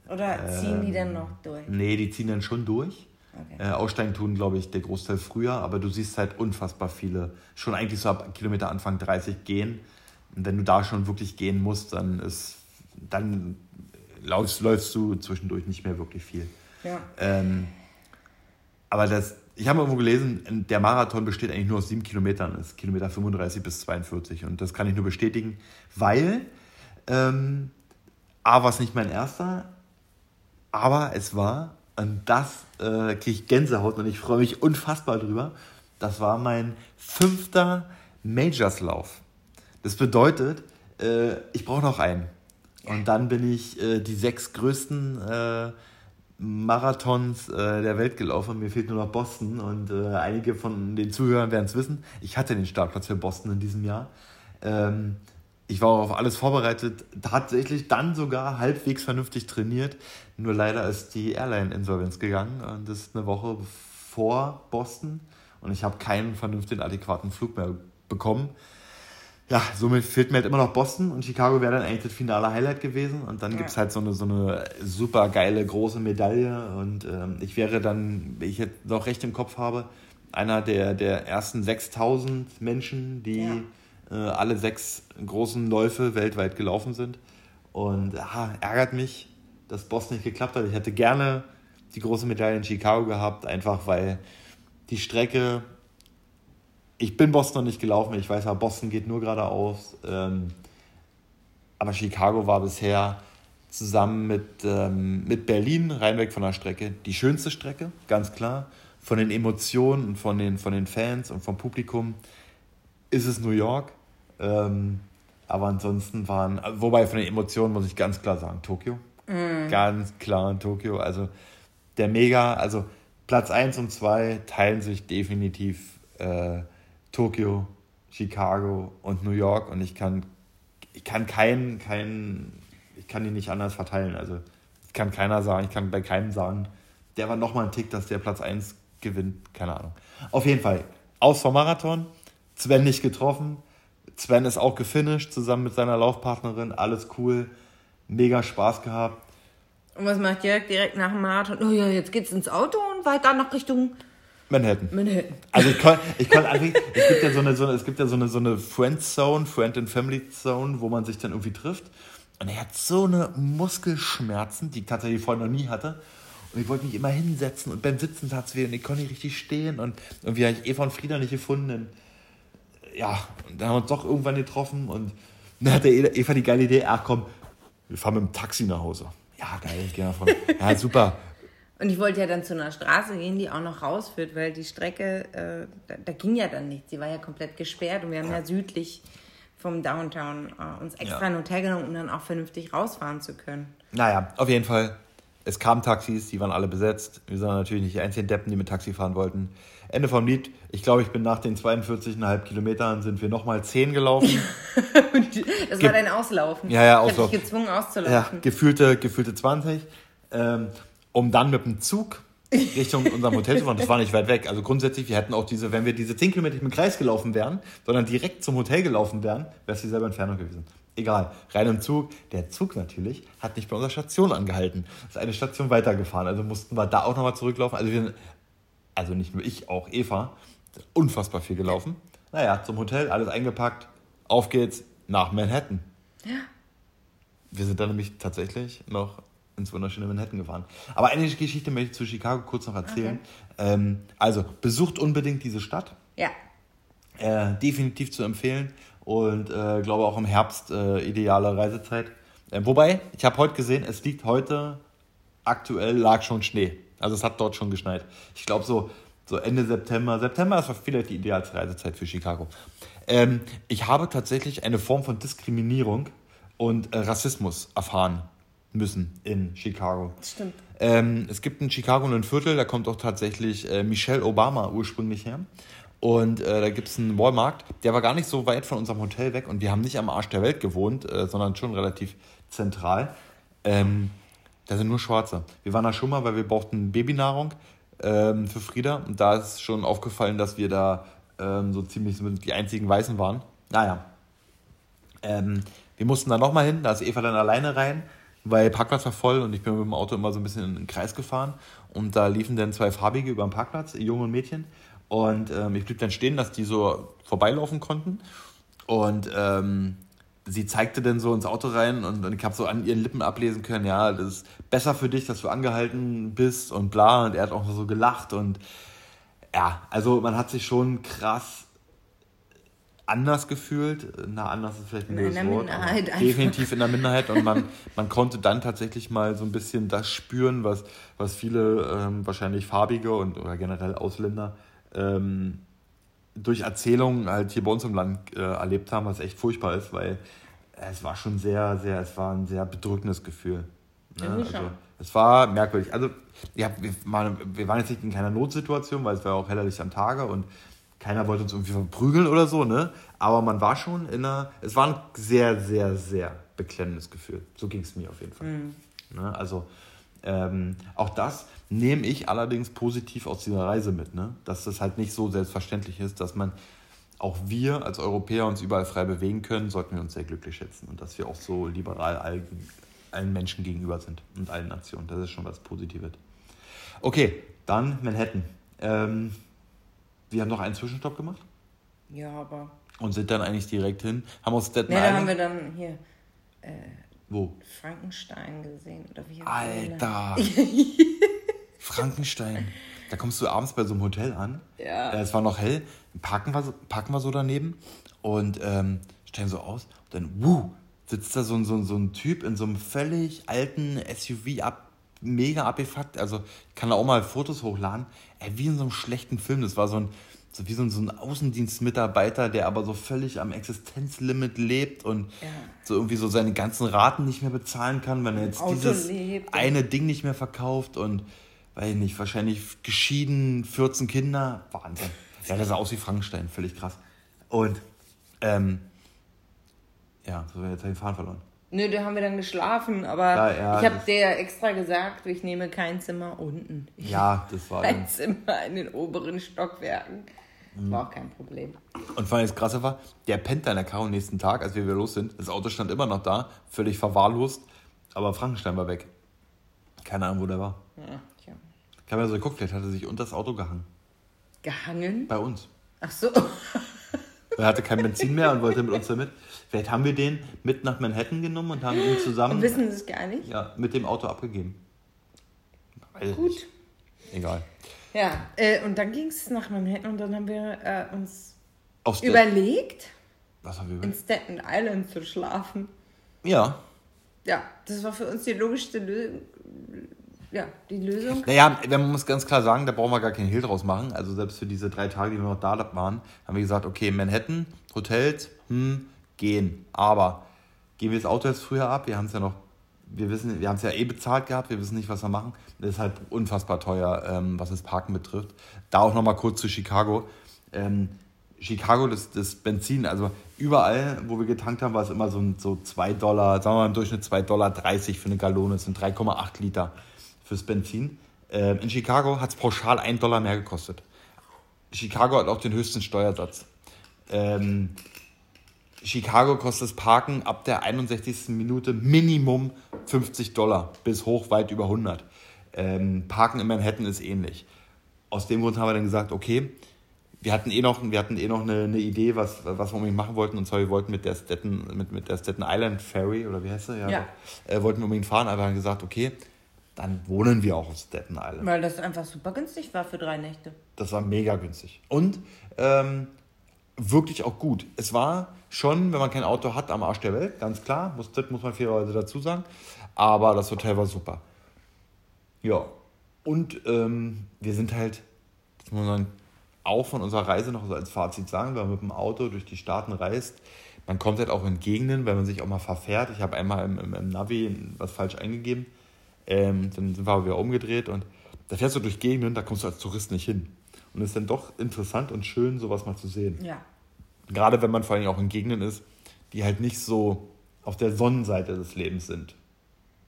Oder ziehen die dann noch durch? Nee, die ziehen dann schon durch. Okay. Äh, aussteigen tun, glaube ich, der Großteil früher, aber du siehst halt unfassbar viele, schon eigentlich so ab Kilometer Anfang 30 gehen. Und wenn du da schon wirklich gehen musst, dann ist, dann läufst, läufst du zwischendurch nicht mehr wirklich viel. Ja. Ähm, aber das, ich habe irgendwo gelesen, der Marathon besteht eigentlich nur aus sieben Kilometern, ist Kilometer 35 bis 42. Und das kann ich nur bestätigen, weil ähm, A war es nicht mein erster, aber es war, und das äh, kriege ich Gänsehaut und ich freue mich unfassbar drüber, das war mein fünfter Majors-Lauf. Das bedeutet, äh, ich brauche noch einen. Und dann bin ich äh, die sechs größten äh, Marathons äh, der Welt gelaufen. Mir fehlt nur noch Boston und äh, einige von den Zuhörern werden es wissen. Ich hatte den Startplatz für Boston in diesem Jahr. Ähm, ich war auf alles vorbereitet, tatsächlich dann sogar halbwegs vernünftig trainiert. Nur leider ist die Airline insolvenz gegangen und das ist eine Woche vor Boston und ich habe keinen vernünftigen, adäquaten Flug mehr bekommen. Ja, somit fehlt mir halt immer noch Boston und Chicago wäre dann eigentlich das finale Highlight gewesen. Und dann Ja. gibt's halt so eine, so eine super geile große Medaille. Und ähm, ich wäre dann, wie ich jetzt noch recht im Kopf habe, einer der, der ersten 6000 Menschen, die äh, alle sechs großen Läufe weltweit gelaufen sind. Und aha, ärgert mich, dass Boston nicht geklappt hat. Ich hätte gerne die große Medaille in Chicago gehabt, einfach weil die Strecke ich bin Boston noch nicht gelaufen, ich weiß ja, Boston geht nur geradeaus. Ähm, aber Chicago war bisher zusammen mit, ähm, mit Berlin, reinweg von der Strecke, die schönste Strecke, ganz klar. Von den Emotionen und von den, von den Fans und vom Publikum ist es New York. Ähm, aber ansonsten waren, wobei von den Emotionen muss ich ganz klar sagen, Tokio. Ganz klar Tokio. Also der Mega, also Platz 1 und 2 teilen sich definitiv äh, Tokio, Chicago und New York und ich kann, ich kann keinen, keinen, ich kann die nicht anders verteilen. Also es kann keiner sagen, ich kann bei keinem sagen, der war nochmal ein Tick, dass der Platz 1 gewinnt, keine Ahnung. Auf jeden Fall, aus vom Marathon, Sven nicht getroffen, Sven ist auch gefinisht, zusammen mit seiner Laufpartnerin, alles cool, mega Spaß gehabt. Und was macht Jörg direkt nach dem Marathon? Oh ja, jetzt geht's ins Auto und weiter nach Richtung Manhattan. Manhattan. Also ich kann, ich kann einfach, es gibt ja so eine, so eine, es gibt ja so eine, so eine Friend Zone, Friend and Family Zone, wo man sich dann irgendwie trifft. Und er hat so eine Muskelschmerzen, die ich tatsächlich vorher noch nie hatte. Und ich wollte mich immer hinsetzen und beim Sitzen tat es weh und ich konnte nicht richtig stehen. Und irgendwie habe ich Eva und Frieda nicht gefunden. Und ja, und dann haben wir uns doch irgendwann getroffen und dann hatte Eva die geile Idee, ach komm, wir fahren mit dem Taxi nach Hause. Ja, geil, ich gehe vorne. Ja, super. Und ich wollte ja dann zu einer Straße gehen, die auch noch rausführt, weil die Strecke, äh, da, da ging ja dann nichts. Die war ja komplett gesperrt und wir haben ja, südlich vom Downtown äh, uns extra Ja. ein Hotel genommen, um dann auch vernünftig rausfahren zu können. Naja, auf jeden Fall. Es kamen Taxis, die waren alle besetzt. Wir sind natürlich nicht die einzigen Deppen, die mit Taxi fahren wollten. Ende vom Lied. Ich glaube, ich bin nach den 42,5 Kilometern sind wir nochmal 10 gelaufen. [LAUGHS] Das war dein Auslaufen. Ja, ja, Ich habe Auslaufen. dich gezwungen ja, auszulaufen. gefühlte, gefühlte 20. Ähm, um dann mit dem Zug Richtung unserem Hotel zu fahren. Das war nicht weit weg. Also grundsätzlich, wir hätten auch diese, wenn wir diese 10 Kilometer nicht im Kreis gelaufen wären, sondern direkt zum Hotel gelaufen wären, wäre es dieselbe Entfernung gewesen. Egal, rein im Zug. Der Zug natürlich hat nicht bei unserer Station angehalten. Ist eine Station weitergefahren. Also mussten wir da auch nochmal zurücklaufen. Also wir sind, also nicht nur ich, auch Eva, unfassbar viel gelaufen. Naja, zum Hotel, alles eingepackt. Auf geht's nach Manhattan. Wir sind dann nämlich tatsächlich noch ins wunderschöne Manhattan gefahren. Aber eine Geschichte möchte ich zu Chicago kurz noch erzählen. Ähm, also, besucht unbedingt diese Stadt. Ja. Äh, definitiv zu empfehlen. Und äh, glaube auch im Herbst äh, ideale Reisezeit. Äh, wobei, ich habe heute gesehen, es liegt heute, aktuell lag schon Schnee. Also es hat dort schon geschneit. Ich glaube so, so Ende September. September ist vielleicht die ideale Reisezeit für Chicago. Ähm, ich habe tatsächlich eine Form von Diskriminierung und äh, Rassismus erfahren müssen in Chicago. Stimmt. Ähm, es gibt in Chicago ein Viertel, da kommt auch tatsächlich äh, Michelle Obama ursprünglich her. Und äh, da gibt es einen Walmart, der war gar nicht so weit von unserem Hotel weg und wir haben nicht am Arsch der Welt gewohnt, äh, sondern schon relativ zentral. Ähm, da sind nur Schwarze. Wir waren da schon mal, weil wir brauchten Babynahrung ähm, für Frieda und da ist schon aufgefallen, dass wir da ähm, so ziemlich die einzigen Weißen waren. Naja. Ähm, wir mussten da nochmal hin, da ist Eva dann alleine rein, weil Parkplatz war voll und ich bin mit dem Auto immer so ein bisschen in den Kreis gefahren und da liefen dann zwei Farbige über den Parkplatz, Junge und Mädchen. Und ähm, ich blieb dann stehen, dass die so vorbeilaufen konnten. Und ähm, sie zeigte dann so ins Auto rein und, und ich habe so an ihren Lippen ablesen können, ja, das ist besser für dich, dass du angehalten bist und bla. Und er hat auch so gelacht und ja, also man hat sich schon krass anders gefühlt. Na, anders ist vielleicht ein blödes Wort. Definitiv in der Minderheit. Und man, man konnte dann tatsächlich mal so ein bisschen das spüren, was, was viele ähm, wahrscheinlich Farbige und oder generell Ausländer ähm, durch Erzählungen halt hier bei uns im Land äh, erlebt haben, was echt furchtbar ist, weil es war schon sehr, sehr, es war ein sehr bedrückendes Gefühl. Ne? Also, es war merkwürdig. Also, ja, wir, waren, wir waren jetzt nicht in keiner Notsituation, weil es war auch heller Licht am Tage und keiner wollte uns irgendwie verprügeln oder so, ne? Aber man war schon in einer, es war ein sehr, sehr, sehr beklemmendes Gefühl. So ging es mir auf jeden Fall. Mhm. Ne? Also, ähm, auch das nehme ich allerdings positiv aus dieser Reise mit, ne? dass das halt nicht so selbstverständlich ist, dass man auch wir als Europäer uns überall frei bewegen können, sollten wir uns sehr glücklich schätzen und dass wir auch so liberal allen, allen Menschen gegenüber sind und allen Nationen. Das ist schon was Positives. Okay, dann Manhattan. Ähm, wir haben noch einen Zwischenstopp gemacht. Ja, aber. Und sind dann eigentlich direkt hin. Haben uns Staten nee, da haben wir dann hier. Äh, Wo? Frankenstein gesehen. Oder wie Alter! [LAUGHS] Frankenstein. Da kommst du abends bei so einem Hotel an. Ja. Äh, es war noch hell. Parken wir, parken wir so daneben und ähm, stellen so aus. Und dann, wuh, sitzt da so ein, so, so ein Typ in so einem völlig alten SUV ab, mega abgefuckt. Also ich kann da auch mal Fotos hochladen. Ey, wie in so einem schlechten Film. Das war so ein, so wie so ein, so ein Außendienstmitarbeiter, der aber so völlig am Existenzlimit lebt und ja. so irgendwie so seine ganzen Raten nicht mehr bezahlen kann, wenn er jetzt Auto dieses lebt. eine Ding nicht mehr verkauft und weiß ich nicht, wahrscheinlich geschieden, 14 Kinder. Wahnsinn. Ja, das sah aus wie Frankenstein, völlig krass. Und, ähm, ja, so wäre jetzt den Faden verloren. Nö, da haben wir dann geschlafen, aber ja, ja, ich habe dir extra gesagt, ich nehme kein Zimmer unten. Ja, das war Ein Zimmer in den oberen Stockwerken. Mhm. War auch kein Problem. Und vor allem das Krasse war, der pennt da in der Karre am nächsten Tag, als wir wieder los sind. Das Auto stand immer noch da, völlig verwahrlost, aber Frankenstein war weg. Keine Ahnung, wo der war. Ja, ich habe ja so geguckt, vielleicht hat er sich unter das Auto gehangen. Gehangen? Bei uns. Ach so. Er hatte kein Benzin mehr und wollte mit uns damit. Vielleicht haben wir den mit nach Manhattan genommen und haben ihn zusammen. Und wissen es gar nicht? Ja, mit dem Auto abgegeben. Weil Gut. Nicht. Egal. Ja, äh, und dann ging es nach Manhattan und dann haben wir äh, uns Aufs überlegt, Was haben wir überlegt? in Staten Island zu schlafen. Ja. Ja, das war für uns die logischste Lösung ja, die Lösung? Naja, man muss ganz klar sagen, da brauchen wir gar keinen Hehl draus machen. Also selbst für diese drei Tage, die wir noch da waren, haben wir gesagt, okay, Manhattan, Hotels, hm, gehen. Aber geben wir das Auto jetzt früher ab? Wir haben es ja noch, wir wissen, wir haben es ja eh bezahlt gehabt, wir wissen nicht, was wir machen. Das ist halt unfassbar teuer, ähm, was das Parken betrifft. Da auch nochmal kurz zu Chicago. Ähm, Chicago, das, das Benzin, also überall, wo wir getankt haben, war es immer so, so 2 Dollar, sagen wir mal im Durchschnitt 2,30 Dollar für eine Gallone, das sind 3,8 Liter fürs Benzin. Ähm, in Chicago hat es pauschal 1 Dollar mehr gekostet. Chicago hat auch den höchsten Steuersatz. Ähm, Chicago kostet das Parken ab der 61. Minute Minimum 50 Dollar bis hoch weit über 100. Ähm, Parken in Manhattan ist ähnlich. Aus dem Grund haben wir dann gesagt, okay, wir hatten eh noch, wir hatten eh noch eine, eine Idee, was, was wir unbedingt machen wollten. Und zwar, wir wollten mit der Staten, mit, mit der Staten Island Ferry, oder wie heißt sie? Ja. ja. Äh, wollten wir unbedingt fahren, aber haben gesagt, okay, dann wohnen wir auch auf Staten Island. Weil das einfach super günstig war für drei Nächte. Das war mega günstig. Und ähm, wirklich auch gut. Es war schon, wenn man kein Auto hat, am Arsch der Welt, ganz klar. Muss, das muss man fairerweise dazu sagen. Aber das Hotel war super. Ja. Und ähm, wir sind halt, das muss man auch von unserer Reise noch so als Fazit sagen, wenn man mit dem Auto durch die Staaten reist, man kommt halt auch in Gegenden, wenn man sich auch mal verfährt. Ich habe einmal im, im, im Navi was falsch eingegeben Ähm, dann sind wir aber wieder umgedreht und da fährst du durch Gegenden, da kommst du als Tourist nicht hin. Und es ist dann doch interessant und schön, sowas mal zu sehen. Ja. Gerade wenn man vor allem auch in Gegenden ist, die halt nicht so auf der Sonnenseite des Lebens sind.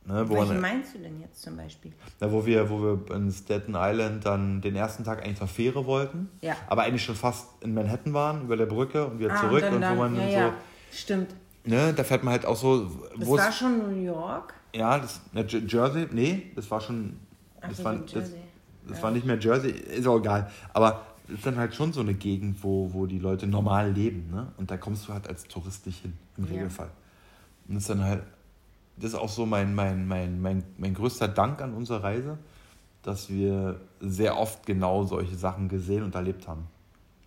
Ne, wo, Welche man, meinst du denn jetzt zum Beispiel? na, wo, wir, wo wir in Staten Island dann den ersten Tag eigentlich zur Fähre wollten, Ja. aber eigentlich schon fast in Manhattan waren, über der Brücke und wieder Ah, zurück. dann, und dann, wo man ja, dann ja. Stimmt. so, ne, da fährt man halt auch so, Das war schon New York. ja, das, Jer- Jersey, nee, das war schon, Ach das, so, war, so das, Jersey. das war nicht mehr Jersey, ist auch egal, aber ist dann halt schon so eine Gegend, wo, wo die Leute normal leben, ne, und da kommst du halt als Tourist nicht hin, im Ja. Regelfall. Und das ist dann halt, das ist auch so mein, mein, mein, mein, mein größter Dank an unserer Reise, dass wir sehr oft genau solche Sachen gesehen und erlebt haben.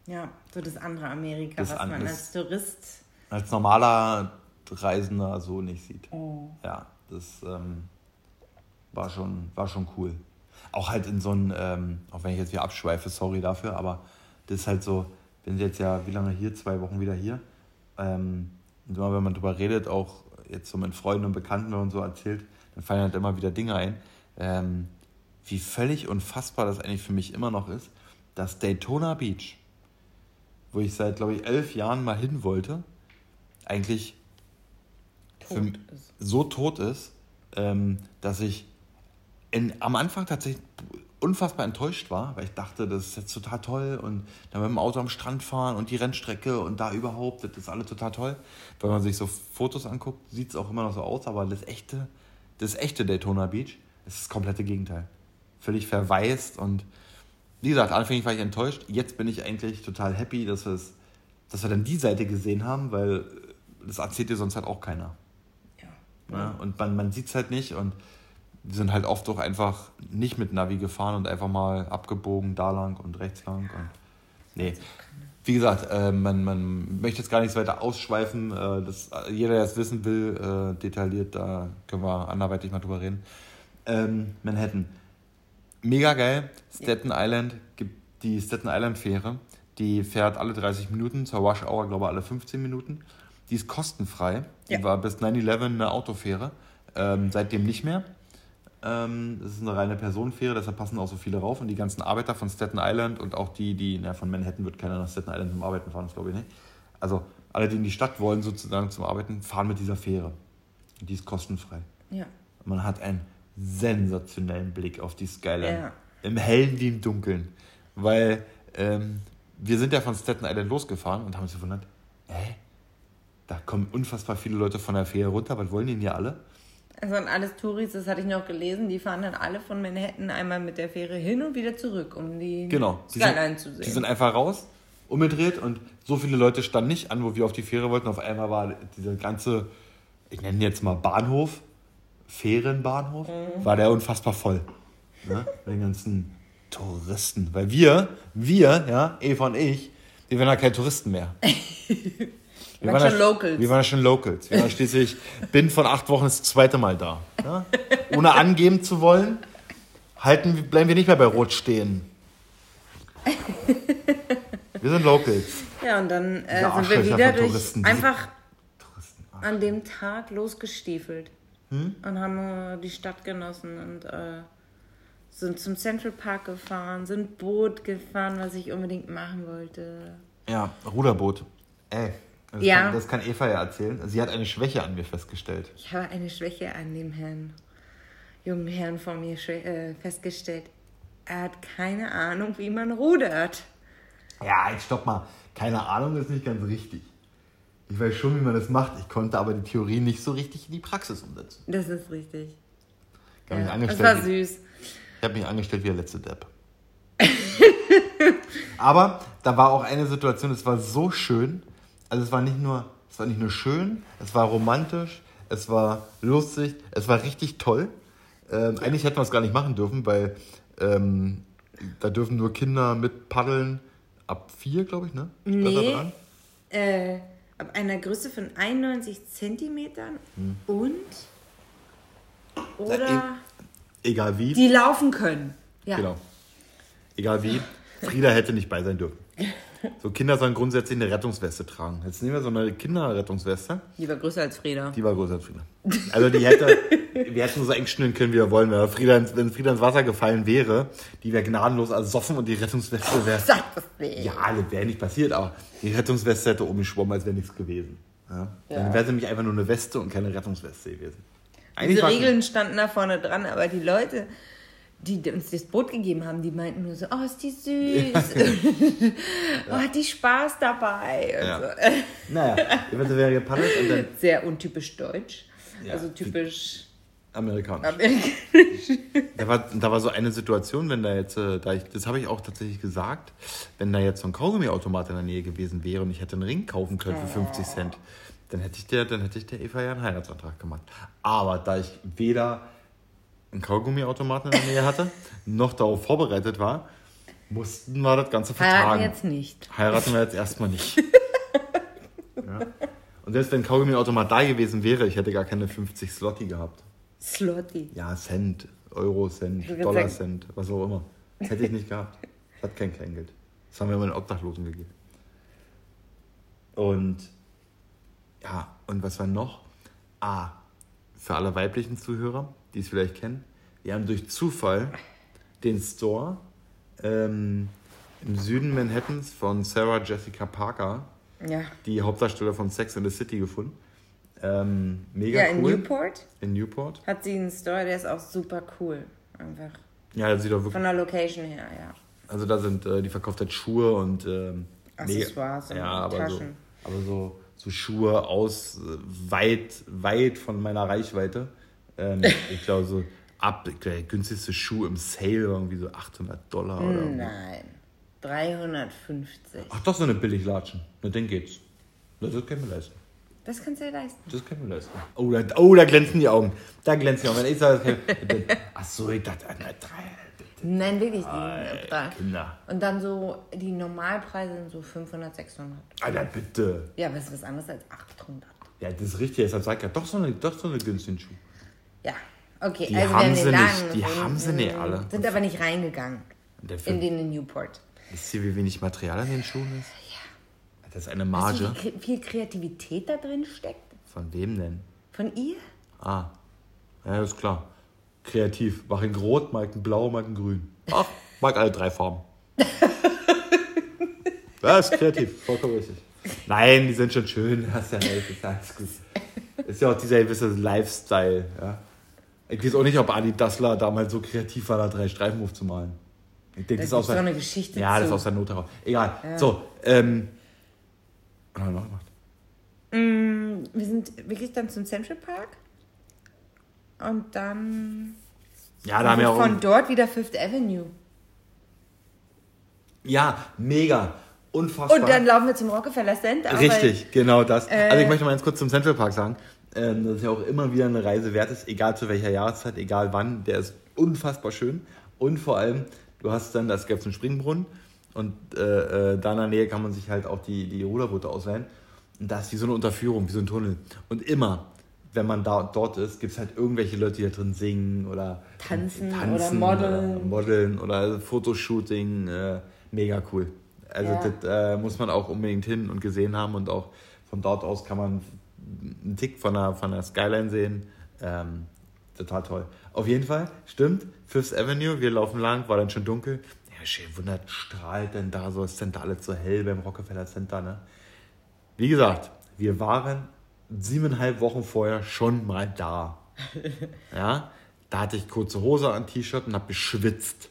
Ja, so das andere Amerika, Das was an- man als Tourist. Als normaler Reisender so nicht sieht. Oh. Ja, das ähm, war, schon, war schon cool. Auch halt in so einem, ähm, auch wenn ich jetzt wieder abschweife, sorry dafür, aber das ist halt so, wir sind jetzt ja, wie lange hier? Zwei Wochen wieder hier. Ähm, und immer wenn man drüber redet, auch jetzt so mit Freunden und Bekannten und so erzählt, dann fallen halt immer wieder Dinge ein. Ähm, wie völlig unfassbar das eigentlich für mich immer noch ist, dass Daytona Beach, wo ich seit, glaube ich, elf Jahren mal hin wollte, eigentlich Tot so tot ist, ähm, dass ich in, am Anfang tatsächlich unfassbar enttäuscht war, weil ich dachte, das ist jetzt total toll und dann mit dem Auto am Strand fahren und die Rennstrecke und da überhaupt, das ist alles total toll. Wenn man sich so Fotos anguckt, sieht es auch immer noch so aus, aber das echte, das echte Daytona Beach ist das komplette Gegenteil. Völlig verwaist und wie gesagt, anfänglich war ich enttäuscht. Jetzt bin ich eigentlich total happy, dass, dass wir dann die Seite gesehen haben, weil das erzählt dir sonst halt auch keiner. Ja. Ne? Und man, man sieht es halt nicht und wir sind halt oft auch einfach nicht mit Navi gefahren und einfach mal abgebogen, da lang und rechts lang. Und nee. Wie gesagt, äh, man, man möchte jetzt gar nichts weiter ausschweifen. Äh, das, jeder, der es wissen will, äh, detailliert, da können wir anderweitig mal drüber reden. Ähm, Manhattan. Mega geil. Staten Island gibt die Staten Island Fähre. Die fährt alle 30 Minuten, zur Rush Hour, glaube ich, alle 15 Minuten. Die ist kostenfrei. Die Ja. war bis 9-11 eine Autofähre. Ähm, seitdem nicht mehr. Ähm, das ist eine reine Personenfähre, deshalb passen auch so viele rauf. Und die ganzen Arbeiter von Staten Island und auch die, die, na, von Manhattan wird keiner nach Staten Island zum Arbeiten fahren, das glaube ich nicht. Also alle, die in die Stadt wollen, sozusagen zum Arbeiten, fahren mit dieser Fähre. Und die ist kostenfrei. Ja. Man hat einen sensationellen Blick auf die Skyline. Ja. Im Hellen wie im Dunkeln. Weil ähm, wir sind ja von Staten Island losgefahren und haben uns gewundert, hä? Da kommen unfassbar viele Leute von der Fähre runter, was wollen die denn hier alle? Also und alles Touris, das hatte ich noch gelesen, die fahren dann alle von Manhattan einmal mit der Fähre hin und wieder zurück, um die Genau. Skyline sind, zu sehen. Die sind einfach raus, umgedreht und so viele Leute standen nicht an, wo wir auf die Fähre wollten. Auf einmal war dieser ganze, ich nenne ihn jetzt mal Bahnhof, Fährenbahnhof, Mhm. war der unfassbar voll. Ne? [LAUGHS] Mit den ganzen Touristen. Weil wir, wir, ja, Eva und ich, wir waren ja keine Touristen mehr. [LAUGHS] Wir waren schon ja, Locals. Wir waren ja schon Locals. Wir waren schließlich, bin von acht Wochen das zweite Mal da. Ja? Ohne angeben zu wollen, halten, bleiben wir nicht mehr bei Rot stehen. Wir sind Locals. ja, und dann äh, sind wir wieder durch Touristen, einfach an dem Tag losgestiefelt Hm? und haben äh, die Stadt genossen und äh, sind zum Central Park gefahren, sind Boot gefahren, was ich unbedingt machen wollte. Ja, Ruderboot. Ey, das, Ja. kann, das kann Eva ja erzählen. Sie hat eine Schwäche an mir festgestellt. Ich habe eine Schwäche an dem Herrn, jungen Herrn vor mir äh, festgestellt. Er hat keine Ahnung, wie man rudert. Ja, jetzt stopp mal. Keine Ahnung ist nicht ganz richtig. Ich weiß schon, wie man das macht. Ich konnte aber die Theorie nicht so richtig in die Praxis umsetzen. Das ist richtig. Ich habe Ja, das war süß. ich hab mich angestellt wie der letzte Depp. [LAUGHS] aber da war auch eine Situation, es war so schön. Also es war nicht nur, es war nicht nur schön, es war romantisch, es war lustig, es war richtig toll. Ähm, Eigentlich hätten wir es gar nicht machen dürfen, weil ähm, da dürfen nur Kinder mit paddeln ab vier, glaube ich, ne? Nee. Äh, ab einer Größe von 91 Zentimetern und oder Egal wie. die laufen können. Ja. Genau. Egal wie. Frieda hätte nicht bei sein dürfen. [LAUGHS] So Kinder sollen grundsätzlich eine Rettungsweste tragen. Jetzt nehmen wir so eine Kinderrettungsweste. Die war größer als Frieda. Die war größer als Frieda. Also die hätte, wir hätten so eng schnüren können, wie wir wollen. Wenn Frieda, ins- wenn Frieda ins Wasser gefallen wäre, die wäre gnadenlos ersoffen und die Rettungsweste wäre... Sag das nicht. Ja, das wäre nicht passiert, aber die Rettungsweste hätte umgeschwommen, als wäre nichts gewesen. Ja? Dann Ja. wäre sie nämlich einfach nur eine Weste und keine Rettungsweste gewesen. Diese war- Regeln standen da vorne dran, aber die Leute, die uns das Boot gegeben haben, die meinten nur so, oh, ist die süß. [LAUGHS] [LAUGHS] oh, hat die Spaß dabei. Und Ja. so. [LAUGHS] Naja, Weste wäre gepaddelt und dann Sehr untypisch deutsch. Ja. Also typisch amerikanisch. amerikanisch. Da war, da war so eine Situation, wenn da jetzt, äh, da ich, das habe ich auch tatsächlich gesagt, wenn da jetzt so ein Kaugummiautomat in der Nähe gewesen wäre und ich hätte einen Ring kaufen können für 50 Cent, dann hätte ich der, dann hätte ich der Eva ja einen Heiratsantrag gemacht. Aber da ich weder einen Kaugummiautomaten in der Nähe hatte, noch darauf vorbereitet war, mussten wir das Ganze Heiraten vertagen. jetzt nicht. Heiraten wir jetzt erstmal nicht. [LAUGHS] ja. Und selbst wenn ein Kaugummiautomat da gewesen wäre, ich hätte gar keine 50 Slotti gehabt. Slotty. Ja, Cent, Euro, Cent, Dollar, Cent, was auch immer. Das hätte ich nicht gehabt. Das hat kein Kleingeld. Das haben wir immer den Obdachlosen gegeben. Und ja, und was war noch? Ah, für alle weiblichen Zuhörer, die es vielleicht kennen, wir haben durch Zufall den Store ähm, im Süden Manhattans von Sarah Jessica Parker, Ja. die Hauptdarsteller von Sex in the City, gefunden. Ähm, mega Ja, in cool. Newport In Newport. hat sie einen Store, der ist auch super cool. Einfach. Ja, das sieht auch wirklich Von der Location her, ja. Also da sind, äh, die verkauft halt Schuhe und ähm, Accessoires mega- und ja, aber so, Taschen. aber so, so Schuhe aus äh, weit, weit von meiner Reichweite. Ähm, [LAUGHS] ich glaube so ab, der günstigste Schuh im Sale war irgendwie so 800 Dollar oder. Nein. 350. Ach doch, so eine Billiglatschen. Na, dann geht's. Das können wir leisten. Das kannst du dir leisten. Das können wir leisten. Oh, da, oh, da glänzen die Augen. Da glänzen die Augen. Wenn ich sage, ach so, ich dachte, na, drei, Nein, wirklich. Die. Kinder. Und dann so, die Normalpreise sind so 500, 600. Alter, bitte. Ja, aber das ist was anderes als 800. Ja, das ist richtig. Deshalb sag ich ja, doch so eine, doch so eine günstigen Schuh. Ja, okay. Die also haben sie nicht, die haben sie nicht alle. Sind aber nicht reingegangen in den in Newport. wisst ihr, wie wenig Material an den Schuhen ist? Ja. Das ist eine Weißt du, Marge. wie viel Kreativität da drin steckt? Von wem denn? Von ihr? Ah, ja, ist klar. Kreativ. Mach ihn rot, mag ihn blau, mag ihn grün. Ach, mag alle drei Farben. [LAUGHS] Ja, ist kreativ, vollkommen richtig. Nein, die sind schon schön. Hast ja recht, ist alles gut. Ist ja auch dieser gewisse Lifestyle. Ja. Ich weiß auch nicht, ob Adi Dassler damals so kreativ war, da drei Streifen aufzumalen. Ich denke, Da das ist aus so eine Geschichte Ja, das ist zu. aus der Not heraus. Egal. So, ähm. Was haben wir noch gemacht? Mm, Wir sind wirklich dann zum Central Park. Und dann Ja, da haben wir auch. von dort wieder Fifth Avenue. Ja, mega. Unfassbar. Und dann laufen wir zum Rockefeller Center. Richtig, genau das. Äh, also ich möchte mal ganz kurz zum Central Park sagen, ähm, dass es ja auch immer wieder eine Reise wert ist, egal zu welcher Jahreszeit, egal wann. Der ist unfassbar schön. Und vor allem, du hast dann, das gibt einen Springbrunnen und äh, äh, da in der Nähe kann man sich halt auch die, die Ruderboote ausleihen. Und das ist wie so eine Unterführung, wie so ein Tunnel. Und immer, wenn man da dort ist, gibt es halt irgendwelche Leute, die da drin singen oder Tanzen oder modeln. Oder modeln oder Fotoshooting. Äh, mega cool. Also Ja. das äh, muss man auch unbedingt hin und gesehen haben und auch von dort aus kann man einen Tick von der, von der Skyline sehen. Ähm, total toll. Auf jeden Fall, stimmt, Fifth Avenue, wir laufen lang, war dann schon dunkel. Ja, schön wundert, strahlt denn da so, es sind da alles so hell beim Rockefeller Center, ne? Wie gesagt, wir waren siebeneinhalb Wochen vorher schon mal da. [LAUGHS] Ja, da hatte ich kurze Hose an, T-Shirt und habe geschwitzt.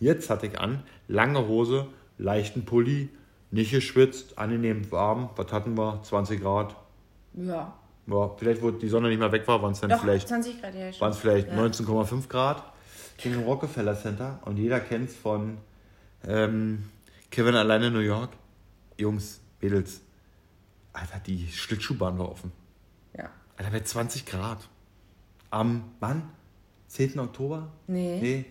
Jetzt hatte ich an, lange Hose, leichten Pulli, nicht geschwitzt, angenehm warm. Was hatten wir? 20 Grad. Ja. Ja, vielleicht, wo die Sonne nicht mehr weg war, waren es dann Doch, vielleicht, 20 Grad, ja schon. waren es vielleicht ja. 19,5 Grad. In dem Rockefeller Center und jeder kennt es von ähm, Kevin alleine in New York. Jungs, Mädels, Alter, die Schlittschuhbahn war offen. Ja. Alter, bei 20 Grad. Am, wann? 10. Oktober? Nee. Nee.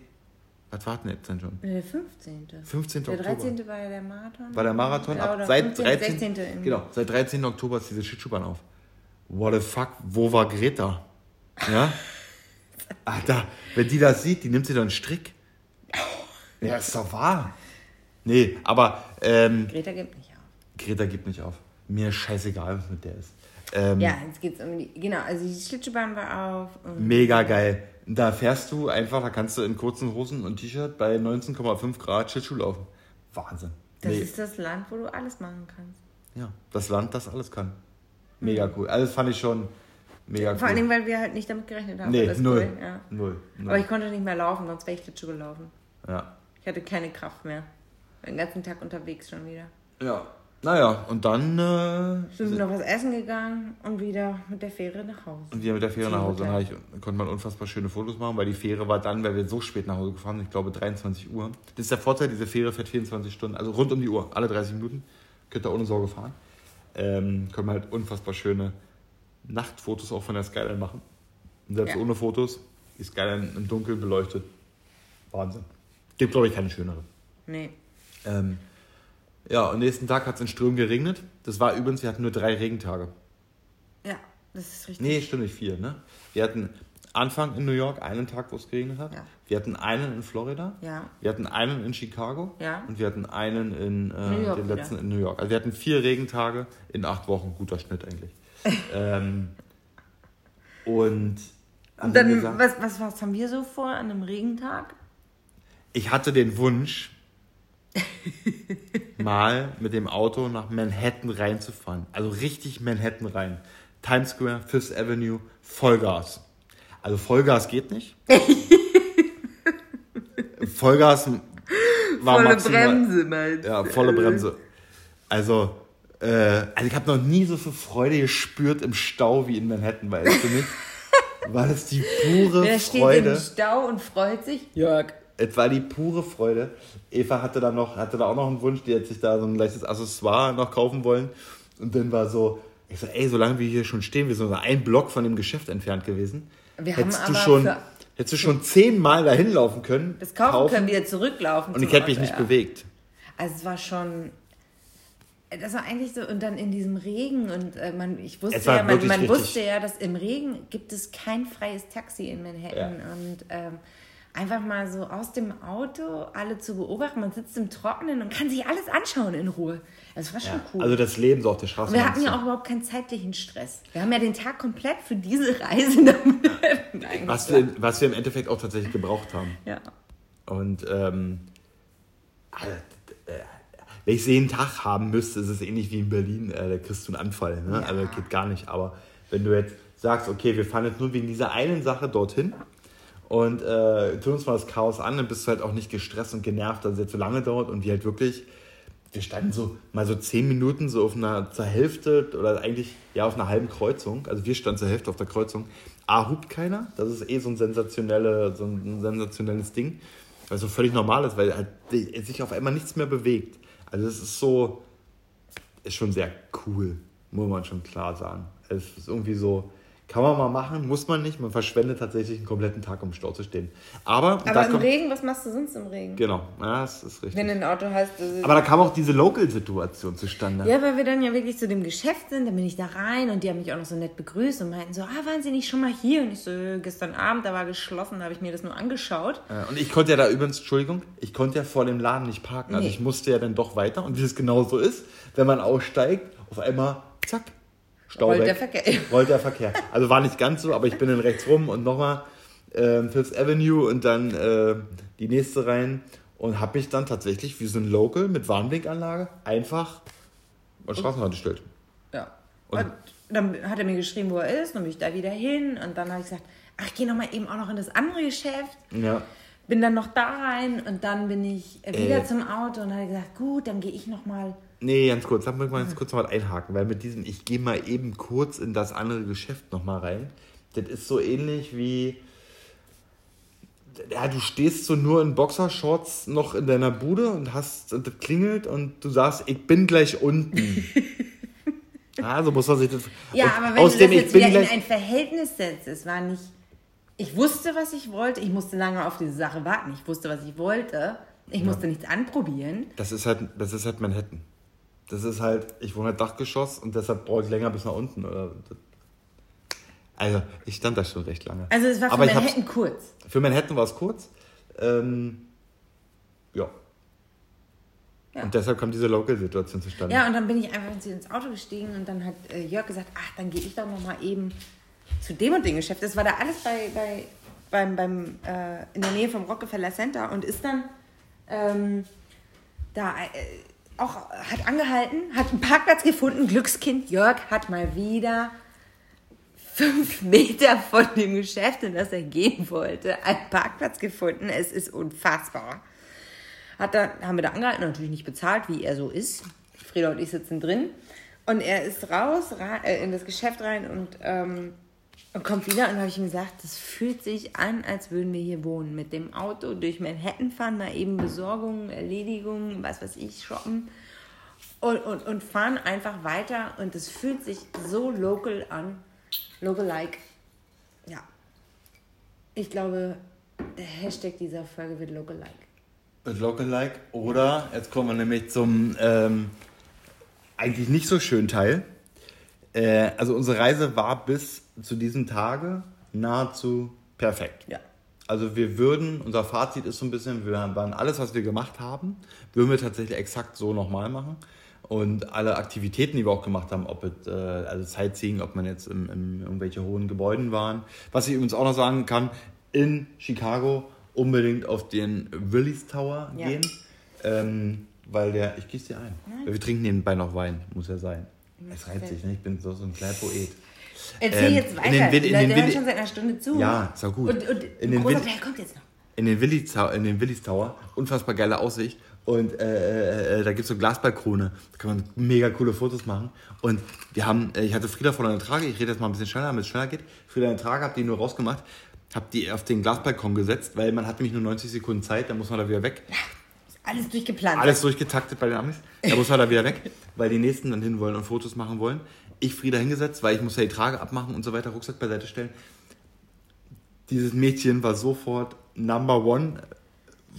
Was war denn jetzt denn schon? Der 15. 15. Der Oktober. 13. war ja der Marathon. War der Marathon Ja, ab seit 15., 13. 16. im- Genau, seit 13. Oktober ist diese Schlittschuhbahn auf. What the fuck, wo war Greta? Ja? [LAUGHS] Alter, wenn die das sieht, die nimmt sie doch einen Strick. Ja, ist doch wahr. Nee, aber ähm, Greta gibt nicht auf. Greta gibt nicht auf. Mir ist scheißegal, was mit der ist. Ähm, Ja, jetzt geht's um die. Genau, also die Schlittschuhbahn war auf. Mega geil. Da fährst du einfach, da kannst du in kurzen Hosen und T-Shirt bei 19,5 Grad Schlittschuh laufen. Wahnsinn. das Nee. ist das Land, wo du alles machen kannst. Ja, das Land, das alles kann. Mega cool. Also das fand ich schon mega cool. Vor allem, weil wir halt nicht damit gerechnet haben. nee, null. cool, ja. null. Null. Aber ich konnte nicht mehr laufen, sonst wäre ich Schlittschuh gelaufen. ja. Ich hatte keine Kraft mehr. Den ganzen Tag unterwegs schon wieder. ja. Naja, und dann äh, Sind wir noch was essen gegangen und wieder mit der Fähre nach Hause. Und wir mit der Fähre nach Hause. Dann ich, konnte man unfassbar schöne Fotos machen, weil die Fähre war dann, weil wir so spät nach Hause gefahren sind, ich glaube 23 Uhr. Das ist der Vorteil, diese Fähre fährt 24 Stunden, also rund um die Uhr, alle 30 Minuten. Könnt ihr ohne Sorge fahren. Ähm, können wir halt unfassbar schöne Nachtfotos auch von der Skyline machen. Und selbst Ja. ohne Fotos, die Skyline im Dunkeln beleuchtet. Wahnsinn. Gibt, glaube ich, keine schönere. Nee. Ähm, ja, und nächsten Tag hat es in Strömen geregnet. Das war übrigens, wir hatten nur drei Regentage. Ja, das ist richtig. Nee, stimmt nicht vier, ne? Wir hatten Anfang in New York einen Tag, wo es geregnet hat. Ja. Wir hatten einen in Florida. Ja. Wir hatten einen in Chicago. Ja. Und wir hatten einen in New äh, York den wieder. letzten in New York. Also wir hatten vier Regentage in acht Wochen. Guter Schnitt eigentlich. [LAUGHS] ähm, und Und dann, gesagt, was, was, was haben wir so vor an einem Regentag? ich hatte den Wunsch, mal mit dem Auto nach Manhattan reinzufahren. Also richtig Manhattan rein. Times Square, Fifth Avenue, Vollgas. Also Vollgas geht nicht. [LAUGHS] Vollgas war Volle maximal, Bremse, meinst Ja, volle Bremse. Also, äh, also ich habe noch nie so viel Freude gespürt im Stau wie in Manhattan, weil es für mich war das die pure Wer steht Freude. im Stau und freut sich? Jörg. Es war die pure Freude. Eva hatte da noch, hatte da auch noch einen Wunsch, die hat sich da so ein leichtes Accessoire noch kaufen wollen. Und dann war so, ich so, ey, solange wir hier schon stehen, wir sind nur ein Block von dem Geschäft entfernt gewesen. Wir hättest du schon, hättest du schon zehnmal dahin laufen können. Das kaufen, können, wieder zurücklaufen. Und ich hätte mich Auto, nicht ja. bewegt. Also es war schon. Das war eigentlich so, und dann in diesem Regen und äh, man, ich wusste ja, man, man wusste ja, dass im Regen gibt es kein freies Taxi in Manhattan und ähm, einfach mal so aus dem Auto alle zu beobachten, man sitzt im Trockenen und kann sich alles anschauen in Ruhe. Das war schon Ja. cool. Also das Leben so auf der Straße. und wir hatten ja auch überhaupt keinen zeitlichen Stress. Wir haben ja den Tag komplett für diese Reise [LAUGHS] Manhattan eigentlich was, wir, was wir im Endeffekt auch tatsächlich gebraucht haben. ja. Und ähm, also, äh, wenn ich es jeden Tag haben müsste, ist es ähnlich wie in Berlin, äh, da kriegst du einen Anfall. Ne? Ja. Also geht gar nicht. Aber wenn du jetzt sagst, okay, wir fahren jetzt nur wegen dieser einen Sache dorthin und äh, tun uns mal das Chaos an, dann bist du halt auch nicht gestresst und genervt, dass es jetzt so lange dauert und wir halt wirklich, wir standen so mal so zehn Minuten so auf einer zur Hälfte oder eigentlich ja auf einer halben Kreuzung. Also wir standen zur Hälfte auf der Kreuzung. A hupt keiner, das ist eh so ein, sensationelle, so ein sensationelles Ding. Weil es so völlig normal ist, weil halt sich auf einmal nichts mehr bewegt. Also es ist so, ist schon sehr cool, muss man schon klar sagen. Es ist irgendwie so, kann man mal machen, muss man nicht. Man verschwendet tatsächlich einen kompletten Tag, um im Stau zu stehen. Aber, Aber im kommt, Regen, was machst du sonst im Regen? genau, ja, das ist richtig. Wenn du ein Auto hast. Aber da kam auch diese Local-Situation zustande. Ja, weil wir dann ja wirklich zu dem Geschäft sind, dann bin ich da rein und die haben mich auch noch so nett begrüßt und meinten so, ah, waren Sie nicht schon mal hier? Und ich so, "Äh, gestern Abend, da war geschlossen, da habe ich mir das nur angeschaut. Äh, Und ich konnte ja da übrigens, Entschuldigung, ich konnte ja vor dem Laden nicht parken. Also Nee. ich musste ja dann doch weiter. Und wie es genau so ist, wenn man aussteigt, auf einmal, zack, Stau Rollt weg. der Verkehr. [LAUGHS] Rollt der Verkehr. Also war nicht ganz so, aber ich bin dann rechts rum und nochmal ähm, Fifth Avenue und dann äh, die nächste rein und habe mich dann tatsächlich wie so ein Local mit Warnblinkanlage einfach an Straßenrand gestellt. Ja. Und- Und, dann hat er mir geschrieben, wo er ist, dann bin ich da wieder hin und dann habe ich gesagt, ach, ich gehe nochmal eben auch noch in das andere Geschäft. Ja. Bin dann noch da rein und dann bin ich äh, wieder Äh. zum Auto und habe gesagt, gut, dann gehe ich nochmal. Nee, ganz kurz, lass mich mal ganz kurz noch mal einhaken, weil mit diesem, ich gehe mal eben kurz in das andere Geschäft nochmal rein, das ist so ähnlich wie, ja, du stehst so nur in Boxershorts noch in deiner Bude und hast, und das klingelt und du sagst, ich bin gleich unten. ja, [LAUGHS] so muss man sich das... Ja, aber wenn du das ich jetzt wieder in ein Verhältnis setzt, es war nicht. Ich wusste, was ich wollte. Ich musste lange auf diese Sache warten. Ich wusste, was ich wollte. Ich musste nichts anprobieren. das ist halt, das ist halt Manhattan. Das ist halt, ich wohne halt Dachgeschoss und deshalb brauche ich länger bis nach unten. Oder, also, ich stand da schon recht lange. Also es war für Aber Manhattan kurz. Für Manhattan war es kurz. Ähm, ja. Ja. Und deshalb kommt diese Local-Situation zustande. Ja, und dann bin ich einfach ins Auto gestiegen und dann hat äh, Jörg gesagt, ach, dann gehe ich doch noch mal eben zu dem und dem Geschäft. Das war da alles bei, bei, beim, beim, äh, in der Nähe vom Rockefeller Center und ist dann ähm, da äh, auch, hat angehalten, hat einen Parkplatz gefunden. Glückskind Jörg hat mal wieder fünf [LAUGHS] Meter von dem Geschäft, in das er gehen wollte, einen Parkplatz gefunden. Es ist unfassbar. Hat da, haben wir da angehalten, natürlich nicht bezahlt, wie er so ist. Frieda und ich sitzen drin. Und er ist raus äh, in das Geschäft rein und, ähm, und kommt wieder. Und habe ich ihm gesagt, das fühlt sich an, als würden wir hier wohnen. Mit dem Auto durch Manhattan fahren, mal eben Besorgungen, Erledigungen, was weiß ich, shoppen. Und, und, und fahren einfach weiter. Und es fühlt sich so local an. Local-like. Ja. Ich glaube, der Hashtag dieser Folge wird Local-like. Local-like. Oder, jetzt kommen wir nämlich zum ähm, eigentlich nicht so schönen Teil. Äh, also unsere Reise war bis zu diesem Tage nahezu perfekt. Ja. Also wir würden, unser Fazit ist so ein bisschen, wir waren alles, was wir gemacht haben, würden wir tatsächlich exakt so nochmal machen. Und alle Aktivitäten, die wir auch gemacht haben, ob es, äh, also Sightseeing, ob man jetzt in, in irgendwelche hohen Gebäuden waren. Was ich übrigens auch noch sagen kann, in Chicago unbedingt auf den Willis Tower ja. gehen. Ähm, weil der, ich gieße dir ein. Nein. Wir trinken nebenbei noch Wein, muss ja sein. Es reizt sich, ne? ich bin so, so ein kleiner Poet. Erzähl ähm, jetzt weiter, in den, in Leute hören schon seit einer Stunde zu. Ja, ist auch gut. Und, und in den großer Teil kommt jetzt noch. In den Willis, in den Willis Tower, unfassbar geile Aussicht. Und äh, äh, äh da gibt es so Glasbalkone. Da kann man mega coole Fotos machen. Und wir haben, äh, ich hatte Frieda vor der Trage, ich rede jetzt mal ein bisschen schneller, damit es schneller geht. Frieda in der Trage, hab die nur rausgemacht, hab die auf den Glasbalkon gesetzt, weil man hat nämlich nur 90 Sekunden Zeit, dann muss man da wieder weg. Alles durchgeplant. Alles durchgetaktet bei den Amis. Da muss man da wieder weg, weil die Nächsten dann hin wollen und Fotos machen wollen. Ich Frieda hingesetzt, weil ich muss ja die Trage abmachen und so weiter, Rucksack beiseite stellen. Dieses Mädchen war sofort Number One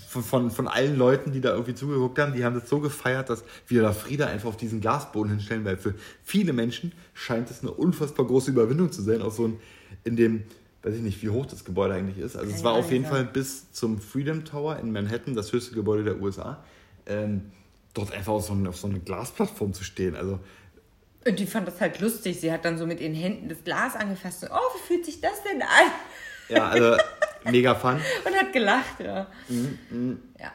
von, von, von allen Leuten, die da irgendwie zugeguckt haben, die haben das so gefeiert, dass wir da Frieda einfach auf diesen Glasboden hinstellen, weil für viele Menschen scheint es eine unfassbar große Überwindung zu sein, auch so ein, in dem, weiß ich nicht, wie hoch das Gebäude eigentlich ist. Also es war auf jeden Fall bis zum Freedom Tower in Manhattan, das höchste Gebäude der USA, ähm, dort einfach auf so, eine, auf so eine Glasplattform zu stehen. Also und die fand das halt lustig. Sie hat dann so mit ihren Händen das Glas angefasst. Und, oh, wie fühlt sich das denn an? Ja, also [LAUGHS] mega fun. Und hat gelacht, ja. Mhm, mh. Ja.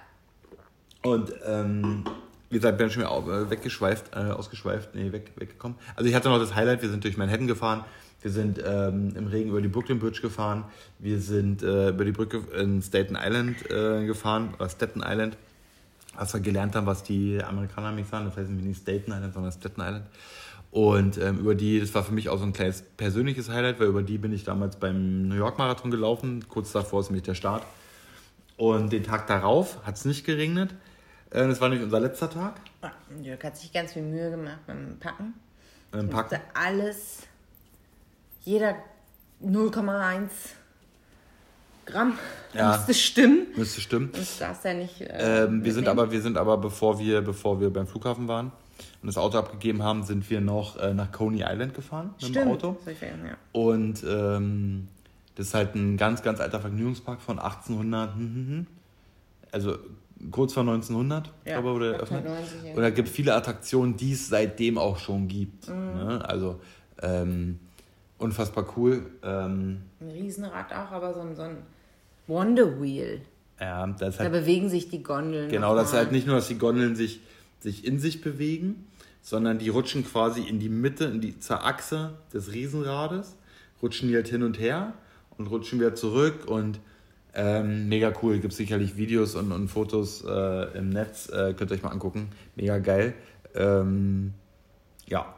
Und ähm, wie gesagt, bin schon wieder äh, weggeschweift, äh, ausgeschweift, nee, weg, weggekommen. Also ich hatte noch das Highlight, wir sind durch Manhattan gefahren, wir sind ähm, im Regen über die Brooklyn Bridge gefahren, wir sind äh, über die Brücke in Staten Island äh, gefahren, oder Staten Island, was wir gelernt haben, was die Amerikaner nämlich sagen, das heißt nicht Staten Island, sondern Staten Island. Und ähm, über die, das war für mich auch so ein kleines persönliches Highlight, weil über die bin ich damals beim New York Marathon gelaufen. Kurz davor ist nämlich der Start. Und den Tag darauf hat es nicht geregnet. Äh, das war nämlich unser letzter Tag. Ah, Jörg hat sich ganz viel Mühe gemacht beim Packen. Beim Packen. alles, jeder 0,1 Gramm ja, müsste stimmen. Müsste stimmen. Das darfst ja nicht. Äh, ähm, wir sind aber, wir sind aber, bevor wir, bevor wir beim Flughafen waren, und das Auto abgegeben haben, sind wir noch äh, nach Coney Island gefahren mit Stimmt. dem Auto. Werden, ja. Und ähm, das ist halt ein ganz, ganz alter Vergnügungspark von 1800, hm, hm, hm. also kurz vor 1900, ja, glaube ich, wurde eröffnet. 90, ja. Und da gibt viele Attraktionen, die es seitdem auch schon gibt. Mhm. Ne? Also ähm, unfassbar cool. Ähm, ein Riesenrad auch, aber so ein, so ein Wonder Wheel. Ja, das da halt, bewegen sich die Gondeln. Genau, das ist halt nicht nur, dass die Gondeln sich sich in sich bewegen, sondern die rutschen quasi in die Mitte, in die zur Achse des Riesenrades, rutschen die halt hin und her und rutschen wieder zurück und ähm, mega cool. Gibt sicherlich Videos und, und Fotos äh, im Netz, äh, könnt ihr euch mal angucken. Mega geil. Ähm, ja,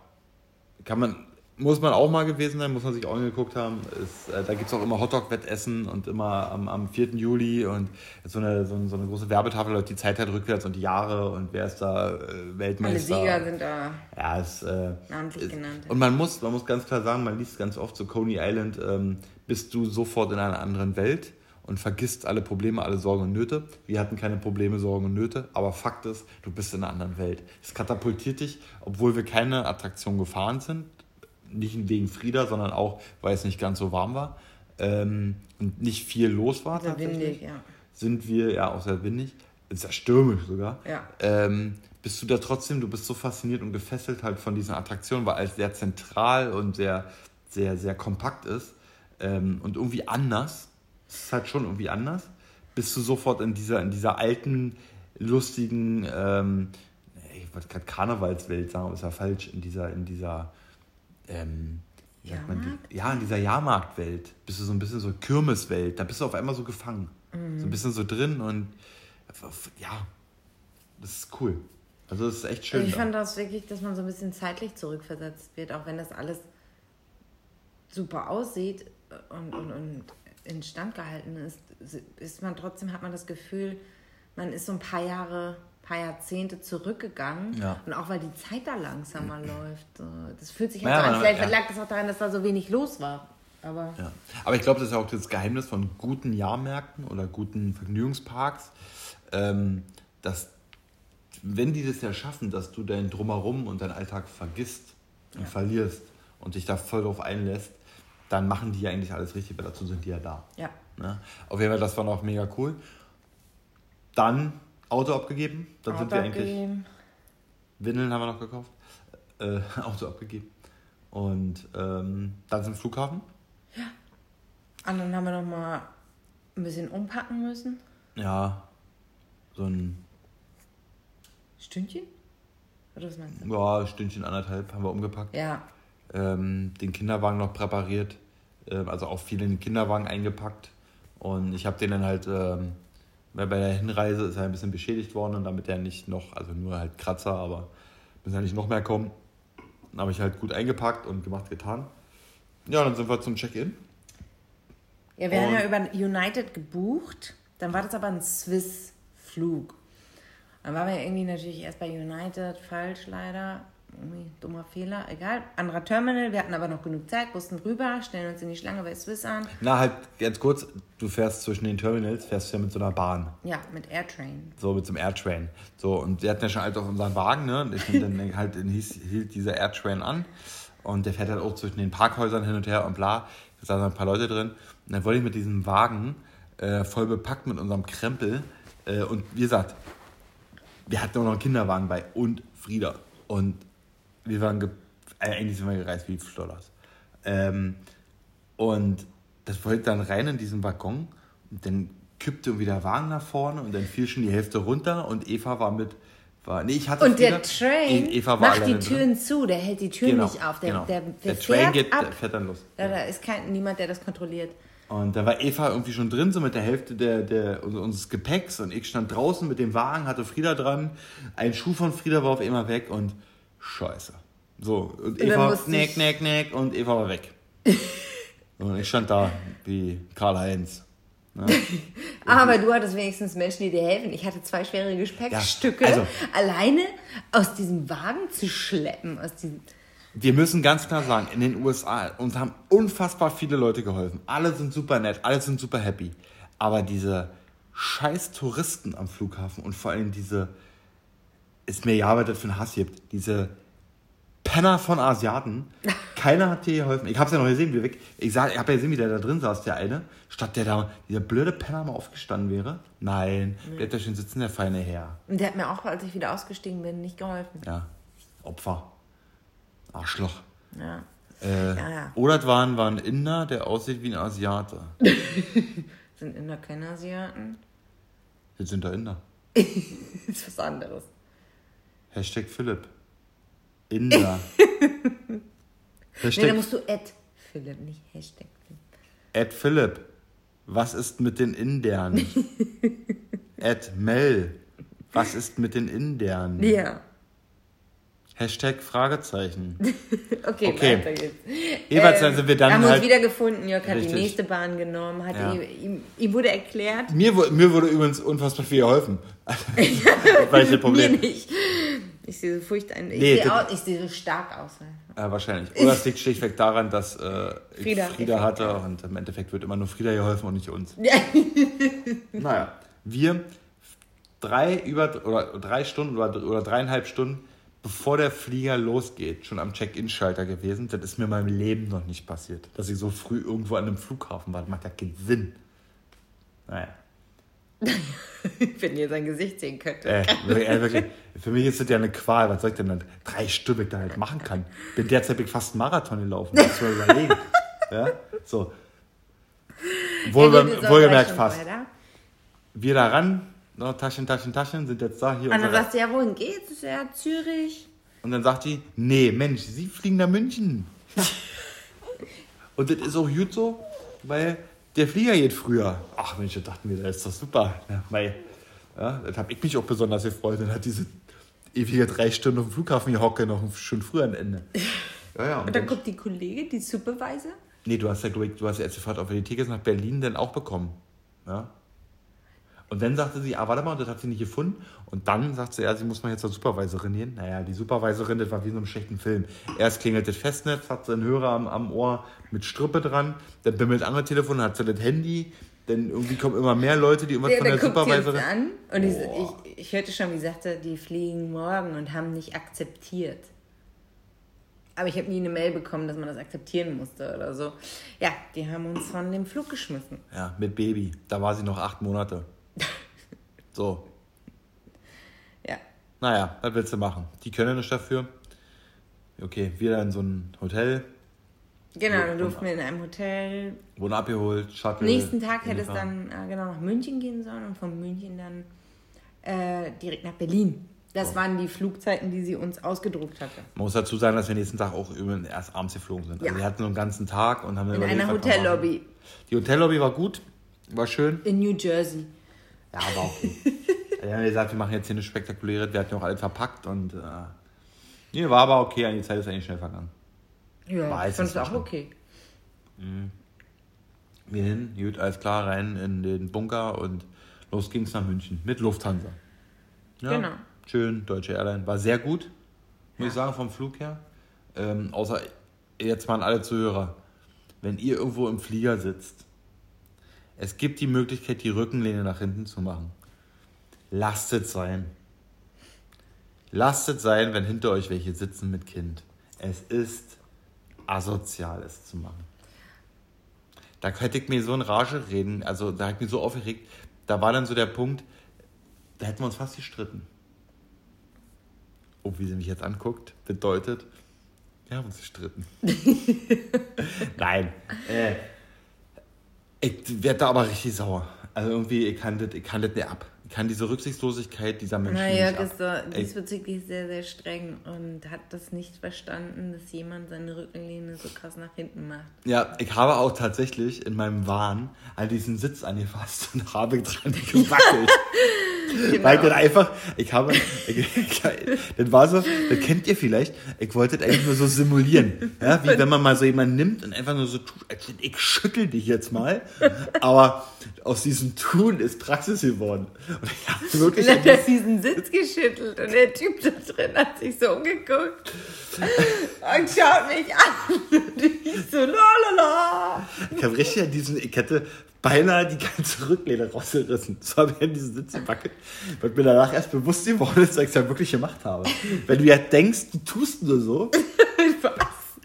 kann man muss man auch mal gewesen sein, muss man sich auch angeguckt haben. Ist, äh, da gibt es auch immer Hotdog-Wettessen und immer am, am 4. Juli und so eine, so, eine, so eine große Werbetafel, läuft die Zeit halt rückwärts und die Jahre und wer ist da äh, Weltmeister. Alle Sieger sind da. Ja, ist, äh, namentlich ist, genannt. Und man muss, man muss ganz klar sagen, man liest ganz oft so Coney Island, ähm, bist du sofort in einer anderen Welt und vergisst alle Probleme, alle Sorgen und Nöte. Wir hatten keine Probleme, Sorgen und Nöte, aber Fakt ist, du bist in einer anderen Welt. Es katapultiert dich, obwohl wir keine Attraktion gefahren sind nicht wegen Frieda, sondern auch, weil es nicht ganz so warm war ähm, und nicht viel los war. Sehr windig, ja. Sind wir, ja, auch sehr windig, ja stürmisch sogar, Ja. ähm, bist du da trotzdem, du bist so fasziniert und gefesselt halt von diesen Attraktionen, weil es sehr zentral und sehr, sehr, sehr kompakt ist ähm, und irgendwie anders. Es ist halt schon irgendwie anders. Bist du sofort in dieser, in dieser alten, lustigen, ähm, ich wollte gerade Karnevalswelt sagen, aber ist ja falsch, in dieser, in dieser, ähm, man? Ja, in dieser Jahrmarktwelt. Bist du so ein bisschen so Kirmeswelt. Da bist du auf einmal so gefangen. So ein bisschen so drin und ja, das ist cool. Also das ist echt schön. Also ich da. fand das wirklich, dass man so ein bisschen zeitlich zurückversetzt wird, auch wenn das alles super aussieht und, und, und instand gehalten ist, ist man trotzdem, hat man das Gefühl, man ist so ein paar Jahre, paar Jahrzehnte zurückgegangen. Ja. Und auch weil die Zeit da langsamer läuft. so. Das fühlt sich Ja, halt so an. Vielleicht ja. lag das auch daran, dass da so wenig los war. Aber Ja. Aber ich glaube, das ist ja auch das Geheimnis von guten Jahrmärkten oder guten Vergnügungsparks, ähm, dass wenn die das ja schaffen, dass du dein Drumherum und deinen Alltag vergisst und verlierst und dich da voll drauf einlässt, dann machen die ja eigentlich alles richtig, weil dazu sind die ja da. ja. Ne? Auf jeden Fall, das war noch mega cool. Dann Auto abgegeben, dann sind wir eigentlich... Abgegeben. Windeln haben wir noch gekauft, äh, [LAUGHS] Auto abgegeben. Und ähm, dann zum Flughafen. Und dann haben wir noch mal ein bisschen umpacken müssen. Ja, so ein Stündchen? Oder was meinst du? ja, Stündchen, anderthalb haben wir umgepackt. Ja. Ähm, den Kinderwagen noch präpariert, ähm, also auch viel in den Kinderwagen eingepackt. Und ich habe den dann halt, ähm, weil bei der Hinreise ist er ein bisschen beschädigt worden und damit er nicht noch, also nur halt Kratzer, aber müssen ja nicht noch mehr kommen. Dann habe ich halt gut eingepackt und gemacht, getan. Ja, dann sind wir zum Check-in. Ja, wir haben ja Und- über United gebucht. Dann war das aber ein Swiss-Flug. Dann waren wir irgendwie natürlich erst bei United, falsch leider. Dummer Fehler, egal. Anderer Terminal, wir hatten aber noch genug Zeit, mussten rüber, stellen uns in die Schlange bei Swiss an. Na, halt ganz kurz, du fährst zwischen den Terminals, fährst du ja mit so einer Bahn. Ja, mit Airtrain. So mit so einem Airtrain. So, und wir hatten ja schon halt auf unseren Wagen, ne? Und ich bin dann [LAUGHS] halt hieß, hielt dieser Airtrain an. Und der fährt halt auch zwischen den Parkhäusern hin und her und bla. Da saßen ein paar Leute drin. Und dann wollte ich mit diesem Wagen äh, voll bepackt mit unserem Krempel. Äh, und wie gesagt, wir hatten auch noch einen Kinderwagen bei und Frieda. Und wir waren, ge äh, eigentlich sind wir gereist wie Flollers. Ähm, und das wollte dann rein in diesen Waggon und dann kippte irgendwie der Wagen nach vorne und dann fiel schon die Hälfte runter und Eva war mit, war, nee, ich hatte Und der Train E- Eva war macht die alleine Türen drin. zu, der hält die Türen Genau, nicht auf. Der, genau. der, der, der Train geht, ab. der fährt dann los. Da, da ist kein, niemand, der das kontrolliert. Und da war Eva irgendwie schon drin, so mit der Hälfte der, der, unseres Gepäcks. Und ich stand draußen mit dem Wagen, hatte Frieda dran. Ein Schuh von Frieda war auf einmal weg und scheiße. So, und Eva, ich- neck, neck und Eva war weg. [LAUGHS] und ich stand da wie Karl-Heinz. Ne? [LAUGHS] Aber du hattest wenigstens Menschen, die dir helfen. Ich hatte zwei schwere Gepäckstücke Ja, also- alleine aus diesem Wagen zu schleppen. Aus diesem Wir müssen ganz klar sagen, in den USA, uns haben unfassbar viele Leute geholfen. Alle sind super nett, alle sind super happy. Aber diese scheiß Touristen am Flughafen und vor allem diese, ist mir ja, was das für ein Hass gibt, diese Penner von Asiaten, [LAUGHS] keiner hat dir geholfen. Ich hab's ja noch gesehen, wie weg. Ich, sag, ich hab ja gesehen, wie der da drin saß, der eine. Statt der da, dieser blöde Penner mal aufgestanden wäre. Nein, bleibt da schön sitzen, der feine Herr. Und der hat mir auch, als ich wieder ausgestiegen bin, nicht geholfen. Ja, Opfer. Arschloch. Ja. Äh, Ja, ja. Oder es war, ein- war ein Inder, der aussieht wie ein Asiate. [LAUGHS] Sind in der keine Asiaten? Jetzt sind da Inder. [LAUGHS] ist was anderes. Hashtag Philipp. Inder. [LAUGHS] Nee, da Hashtag musst du Ed Philipp, nicht Hashtag Philipp. Ed Philipp. Was ist mit den Indern? [LAUGHS] Ed Mel. Was ist mit den Indern? Ja. Hashtag Fragezeichen. [LAUGHS] Okay, Okay. weiter geht's. Jeweils dann sind wir dann haben halt. uns wieder gefunden. Jörg hat Richtig. die nächste Bahn genommen. Hat Ja. ihm, ihm, wurde erklärt, Mir, mir wurde übrigens unfassbar viel geholfen. Weil ich das mir Problem. nicht. Ich sehe so furcht ein. Ich, Nee, sehe aus, ich sehe so stark aus. Ja, wahrscheinlich. Oder es liegt schlichtweg daran, dass äh, ich Frieda. Frieda, hatte und im Endeffekt wird immer nur Frieda geholfen und nicht uns. Ja. [LAUGHS] Naja, wir drei über oder drei Stunden oder, oder dreieinhalb Stunden bevor der Flieger losgeht, schon am Check-in-Schalter gewesen. Das ist mir in meinem Leben noch nicht passiert, dass ich so früh irgendwo an einem Flughafen war. Das macht ja keinen Sinn. Naja. Wenn ihr sein Gesicht sehen könntet. Äh, wirklich, äh, wirklich. Für mich ist das ja eine Qual. Was soll ich denn dann? Drei Stunden, ich da halt machen kann. Bin derzeit fast einen Marathon gelaufen. Das mal überlegen. [LAUGHS] ja, so. Wohl, Ja, ist wohlgemerkt drei fast. Weiter. Wir da ran, no, Taschen, Taschen, Taschen, sind jetzt da, hier Und dann sagst du, ja, wohin geht's? Ja, Zürich. Und dann sagt die, nee, Mensch, Sie fliegen nach München. [LAUGHS] Und das ist auch gut so, weil der Flieger geht früher. Ach Mensch, da dachten wir, das ist doch super. Ja, weil, ja, das habe ich mich auch besonders gefreut. Dann hat diese ewige drei Stunden auf dem Flughafen gehockt, noch schon früher ein Ende. Ja, ja. Und dann kommt die Kollegin, die Supervisor. Nee, du hast ja, glaub ich, du hast ja erst gefragt, ob wir die Tickets nach Berlin dann auch bekommen. Ja. Und dann sagte sie, ah, warte mal, das hat sie nicht gefunden. Und dann sagt sie, ja, sie muss mal jetzt zur Supervisorin gehen. Naja, die Supervisorin, das war wie in so einem schlechten Film. Erst klingelt das Festnetz, hat sie einen Hörer am, am Ohr mit Strippe dran, dann bimmelt andere Telefon, hat sie das Handy, dann irgendwie kommen immer mehr Leute, die irgendwas Ja, von der guckt sie Supervisorin... an und ich, ich, ich hörte schon, wie sie sagte, die fliegen morgen und haben nicht akzeptiert. Aber ich habe nie eine Mail bekommen, dass man das akzeptieren musste oder so. Ja, die haben uns von dem Flug geschmissen. Ja, mit Baby. Da war sie noch acht Monate. So, Ja. naja, was willst du machen? Die können nichts dafür. Okay, wir dann in so ein Hotel, Genau, dann durften wir in einem Hotel. wurden abgeholt, Shuttle. Nächsten Tag hätte es dann äh, genau nach München gehen sollen und von München dann äh, direkt nach Berlin. Das waren die Flugzeiten, die sie uns ausgedruckt hatte. Man muss dazu sagen, dass wir nächsten Tag auch erst abends geflogen sind. Ja. Also wir hatten so einen ganzen Tag und haben In überlegt, einer. Hotellobby Die Hotellobby war gut, war schön. in New Jersey. Ja, war okay. wir haben gesagt, wir machen jetzt hier eine spektakuläre, wir hatten ja auch alles verpackt und äh, nee, war aber okay, die Zeit ist eigentlich schnell vergangen. Ja, Weiß ich fand es auch okay. Wir hin, gut, alles klar, rein in den Bunker und los ging's nach München mit Lufthansa. Ja, Genau. Schön, Deutsche Airline. War sehr gut, muss ich sagen, vom Flug her. Ähm, außer jetzt mal an alle Zuhörer. Wenn ihr irgendwo im Flieger sitzt, es gibt die Möglichkeit, die Rückenlehne nach hinten zu machen. Lasst es sein. Lasst es sein, wenn hinter euch welche sitzen mit Kind. Es ist asozial, es zu machen. Da hätte ich mir so in Rage reden, also da hat ich mich so aufgeregt. Da war dann so der Punkt, da hätten wir uns fast gestritten. Oh, wie sie mich jetzt anguckt, bedeutet, wir haben uns gestritten. [LAUGHS] Nein. Äh, ich werde da aber richtig sauer. Also irgendwie, ich kann das, ich kann das nicht ab. Ich kann diese Rücksichtslosigkeit dieser Menschen Naja, nicht ab. ist Ey, diesbezüglich sehr, sehr streng und hat das nicht verstanden, dass jemand seine Rückenlehne so krass nach hinten macht. Ja, ich habe auch tatsächlich in meinem Wahn an diesen Sitz angefasst [LAUGHS] und habe dran [LAUGHS] gewackelt. Weil ich dann einfach, ich habe, ich, ich, das war so, das kennt ihr vielleicht, ich wollte das eigentlich nur so simulieren. Ja, wie wenn man mal so jemanden nimmt und einfach nur so tut, ich schüttel dich jetzt mal. Aber aus diesem Tun ist Praxis geworden. Und ich habe wirklich hat er diesen Sitz geschüttelt und der Typ da drin hat sich so umgeguckt und schaut mich an und ich so lalala. Ich habe richtig an diesen, ich hätte beinahe die ganze Rücklehne rausgerissen. So habe ich an diesen Sitz gewackelt. Weil mir danach erst bewusst geworden ist, dass ich es ja wirklich gemacht habe. Wenn du ja denkst, du tust nur so. [LAUGHS]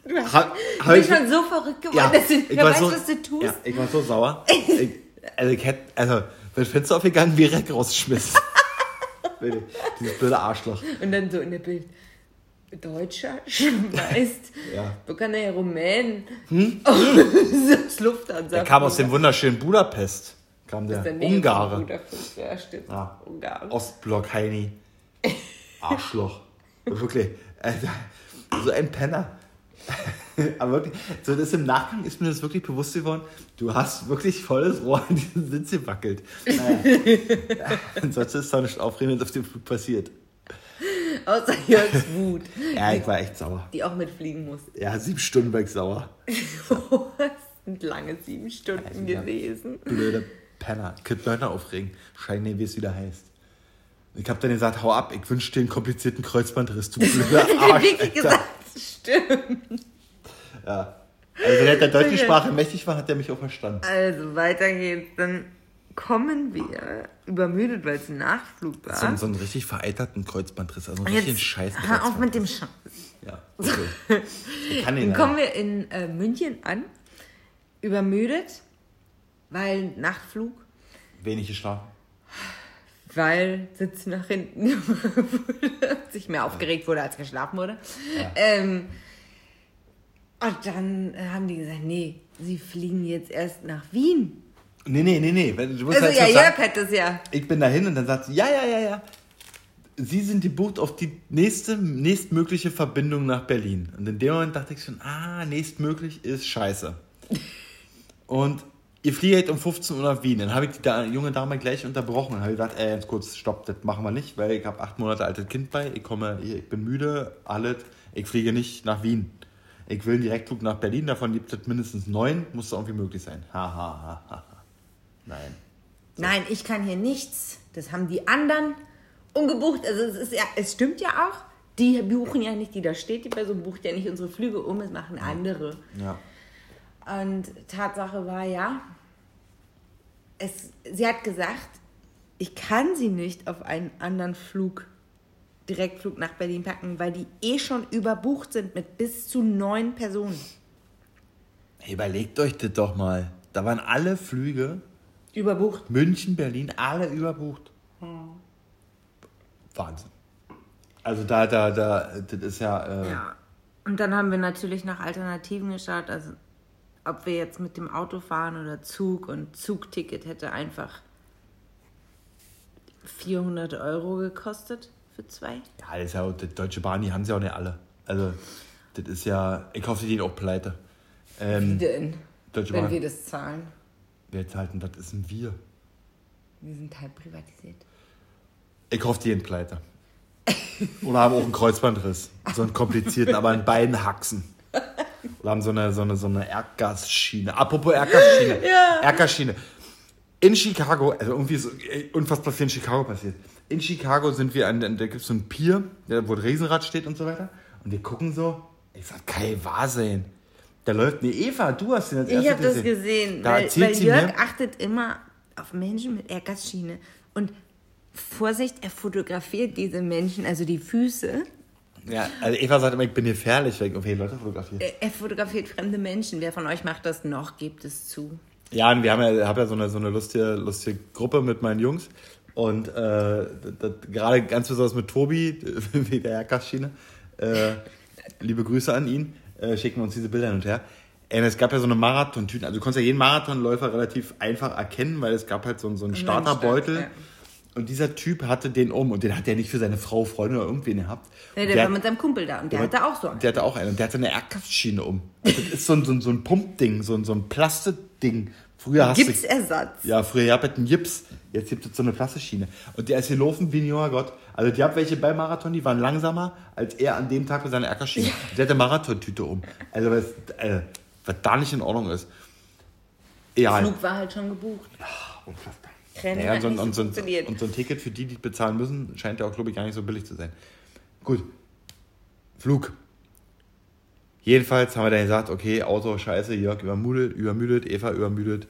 Du hast Ha- hab bist ich- schon so verrückt geworden, Ja, dass du ich nicht mehr war weißt, so, was du tust. Ja, ich war so sauer. Ich, also ich hätte, also, wenn das Fenster aufgegangen wäre, ich rausgeschmissen. [LAUGHS] Dieses blöde Arschloch. Und dann so in der Bild. Deutscher [LAUGHS] schmeißt Ja. bekannter Rumän [LAUGHS] das Lufthansa. Der kam aus dem wunderschönen Budapest. Kam der, der Ungare. Budapest. Ja, stimmt. Ja. Ungarn. Ostblock Heini. Arschloch. [LAUGHS] Wirklich. Alter, so ein Penner. Aber wirklich, so das im Nachgang ist mir das wirklich bewusst geworden. Du hast wirklich volles Rohr an diesen Sitz gewackelt. Naja. Ansonsten ist doch nicht aufregend auf dem Flug passiert. [LAUGHS] Außer Jörgs Wut, Ja, ich war echt sauer. die auch mitfliegen muss. Ja, sieben Stunden war ich sauer. [LAUGHS] das sind lange sieben Stunden Ja. gewesen. Blöde Penner. Ich könnte Leute aufregen. Scheine, wie es wieder heißt. Ich habe dann gesagt, hau ab, ich wünsche dir einen komplizierten Kreuzbandriss, du [LAUGHS] blöder Ich Arsch. wirklich gesagt, stimmt. Ja. Also wenn er der deutschen Sprache mächtig war, hat er mich auch verstanden. Also, weiter geht's. Dann kommen wir übermüdet, weil es ein Nachflug war. So, so einen richtig vereiterten Kreuzbandriss, also einen richtigen Scheiß. hör auf mit dem Scheiß. Ja, okay. Ich kann den Dann kommen wir in äh, München an, übermüdet, weil Nachtflug. Wenig geschlafen. weil Sitz nach hinten [LAUGHS] sich mehr aufgeregt wurde, als geschlafen wurde. Ja. Ähm, und dann haben die gesagt, nee, sie fliegen jetzt erst nach Wien. Nee, nee, nee, nee. Du musst also halt ja, Jörg hat das ja. Ich bin dahin und dann sagt sie, ja, ja, ja, ja. Sie sind gebucht auf die nächste, nächstmögliche Verbindung nach Berlin. Und in dem Moment dachte ich schon, ah, nächstmöglich ist scheiße. und ihr fliegt halt um 15 Uhr nach Wien. Dann habe ich die junge Dame gleich unterbrochen. Dann habe ich gesagt, ey, jetzt kurz, stopp, das machen wir nicht, weil ich habe acht Monate altes Kind bei. Ich komme, ich bin müde, alles. Ich fliege nicht nach Wien. Ich will einen Direktflug nach Berlin, davon gibt es mindestens neun, muss da irgendwie möglich sein. Ha, ha, ha, ha. Nein. So. Nein, ich kann hier nichts. Das haben die anderen ungebucht. Also es, ist ja, es stimmt ja auch. Die buchen ja nicht, die da steht, die Person bucht ja nicht unsere Flüge um, es machen andere. Ja. Und Tatsache war ja, es, sie hat gesagt, ich kann sie nicht auf einen anderen Flug, Direktflug nach Berlin packen, weil die eh schon überbucht sind mit bis zu neun Personen. Überlegt euch das doch mal. Da waren alle Flüge Überbucht. München, Berlin, alle überbucht. Hm. Wahnsinn. Also da, da, da, das ist ja. Äh ja. Und dann haben wir natürlich nach Alternativen geschaut, also ob wir jetzt mit dem Auto fahren oder Zug und Zugticket hätte einfach 400 Euro gekostet für zwei. Ja, das ist ja auch, die Deutsche Bahn, die haben sie auch nicht alle. Also, das ist ja, ich hoffe, die sind auch pleite. Ähm, Wie denn? Deutsche wenn Bahn. wir das zahlen. Wer zahlt denn das? ist ein Wir. Wir sind halb privatisiert. Ich hoffe, die sind pleite. Oder haben auch einen Kreuzbandriss. So einen komplizierten, aber in beiden Haxen. Oder haben so eine, so eine, so eine Erdgasschiene. Apropos Erdgasschiene. [LAUGHS] ja. Erdgasschiene. In Chicago, also irgendwie ist unfassbar viel in Chicago passiert. In Chicago sind wir an, da gibt es so ein Pier, wo ein Riesenrad steht und so weiter. Und wir gucken so, ich sag, wahr sein. Da läuft eine Eva, du hast den als Ich habe das gesehen, da weil, weil Jörg mir, achtet immer auf Menschen mit Erdgasschiene. Und Vorsicht, er fotografiert diese Menschen, also die Füße. Ja, also Eva sagt immer, ich bin gefährlich, weil ich okay, Leute fotografiere. Er, er fotografiert fremde Menschen. Wer von euch macht das noch? Gebt es zu. Ja, und wir haben ja, hab ja so eine, so eine lustige, lustige Gruppe mit meinen Jungs. Und äh, gerade ganz besonders mit Tobi, wie [LAUGHS] der Erdgasschiene. Äh, liebe Grüße an ihn äh, schicken uns diese Bilder hin und her. Und es gab ja so eine Marathon-Tüte. Also du konntest ja jeden Marathonläufer relativ einfach erkennen, weil es gab halt so, so einen Starterbeutel. Ja. Und dieser Typ hatte den um und den hat er nicht für seine Frau, Freundin oder irgendwen gehabt. Nee, der, der war mit seinem Kumpel da und der, der hatte auch so einen. Der hatte auch einen und der hatte eine Erdkraftschiene um. Also das ist so ein, so ein, so ein Pumpding, so ein, so ein Plastikding. Früher hast Gipsersatz. Du, ja, früher gab es einen Gips, jetzt gibt es so eine Plastikschiene. Und der ist hier laufen wie ein junger Gott. Also die haben welche beim Marathon, die waren langsamer, als er an dem Tag mit seiner Erkerschiene. Ja. Der hatte Marathontüte um. Also was, äh, was da nicht in Ordnung ist. Ja. Der Flug war halt schon gebucht. Ja, unfassbar. Naja, und, so, und, so, und, so, ein Ticket für die, die bezahlen müssen, scheint ja auch, glaube ich, gar nicht so billig zu sein. Gut. Flug. Jedenfalls haben wir dann gesagt, okay, Auto scheiße, Jörg übermüdet, übermüdet, Eva übermüdet,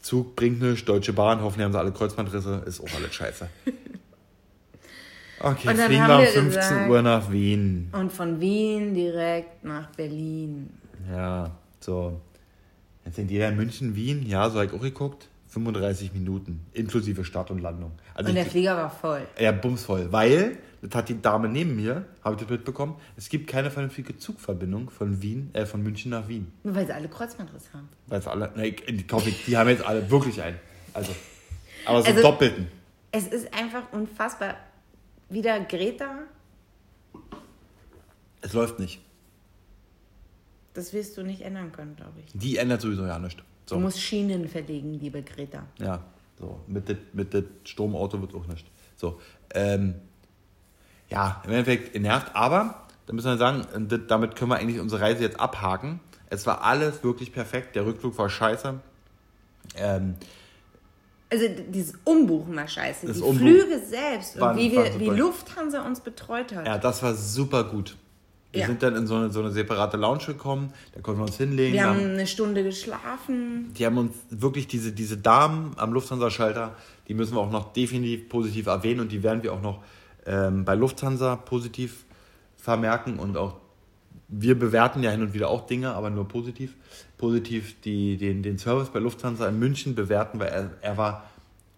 Zug bringt nichts, Deutsche Bahn, hoffentlich haben sie alle Kreuzbandrisse, ist auch alles scheiße. [LAUGHS] Okay, fliegen wir um 15 gesagt, Uhr nach Wien. Und von Wien direkt nach Berlin. Ja, so. Jetzt denkt jeder in München, Wien, ja, so habe ich auch geguckt. 35 Minuten, inklusive Start und Landung. Also und der ich, Flieger war voll. Ja, bumsvoll. Weil das hat die Dame neben mir, habe ich das mitbekommen, es gibt keine vernünftige Zugverbindung von Wien, äh, von München nach Wien. Nur weil sie alle Kreuzbandriss haben. Weil sie alle, ne, die, die haben jetzt alle wirklich einen. Also, aber so also, doppelten. Es ist einfach unfassbar. Wieder Greta. Es läuft nicht. Das wirst du nicht ändern können, glaube ich. Die ändert sowieso ja nichts. So. Du musst Schienen verlegen, liebe Greta. Ja, so. Mit dem mit Stromauto wird auch nicht. So. Ähm, ja, im Endeffekt nervt, aber da müssen wir sagen, damit können wir eigentlich unsere Reise jetzt abhaken. Es war alles wirklich perfekt. Der Rückflug war scheiße. Ähm, also dieses Umbuchen war scheiße. Das Die Umbuch Flüge selbst und wie, wir, wie Lufthansa uns betreut hat. Ja, das war super gut. Wir ja. sind dann in so eine, so eine separate Lounge gekommen, da konnten wir uns hinlegen. Wir haben eine Stunde geschlafen. Die haben uns wirklich diese, diese Damen am Lufthansa-Schalter, die müssen wir auch noch definitiv positiv erwähnen und die werden wir auch noch ähm, bei Lufthansa positiv vermerken und auch wir bewerten ja hin und wieder auch Dinge, aber nur positiv. Positiv die, den, den Service bei Lufthansa in München bewerten, weil er, er war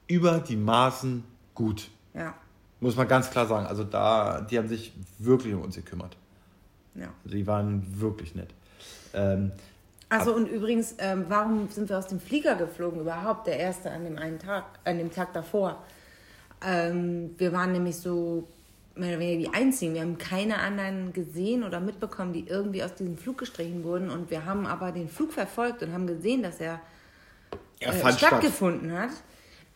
über die Maßen gut. Ja. Muss man ganz klar sagen. Also da, die haben sich wirklich um uns gekümmert. Ja. Also die waren wirklich nett. Ähm, Also und übrigens, ähm, warum sind wir aus dem Flieger geflogen überhaupt? Der erste an dem einen Tag, an dem Tag davor. Ähm, wir waren nämlich so mehr oder weniger die Einzigen. Wir haben keine anderen gesehen oder mitbekommen, die irgendwie aus diesem Flug gestrichen wurden. Und wir haben aber den Flug verfolgt und haben gesehen, dass er äh, fand statt. stattgefunden hat,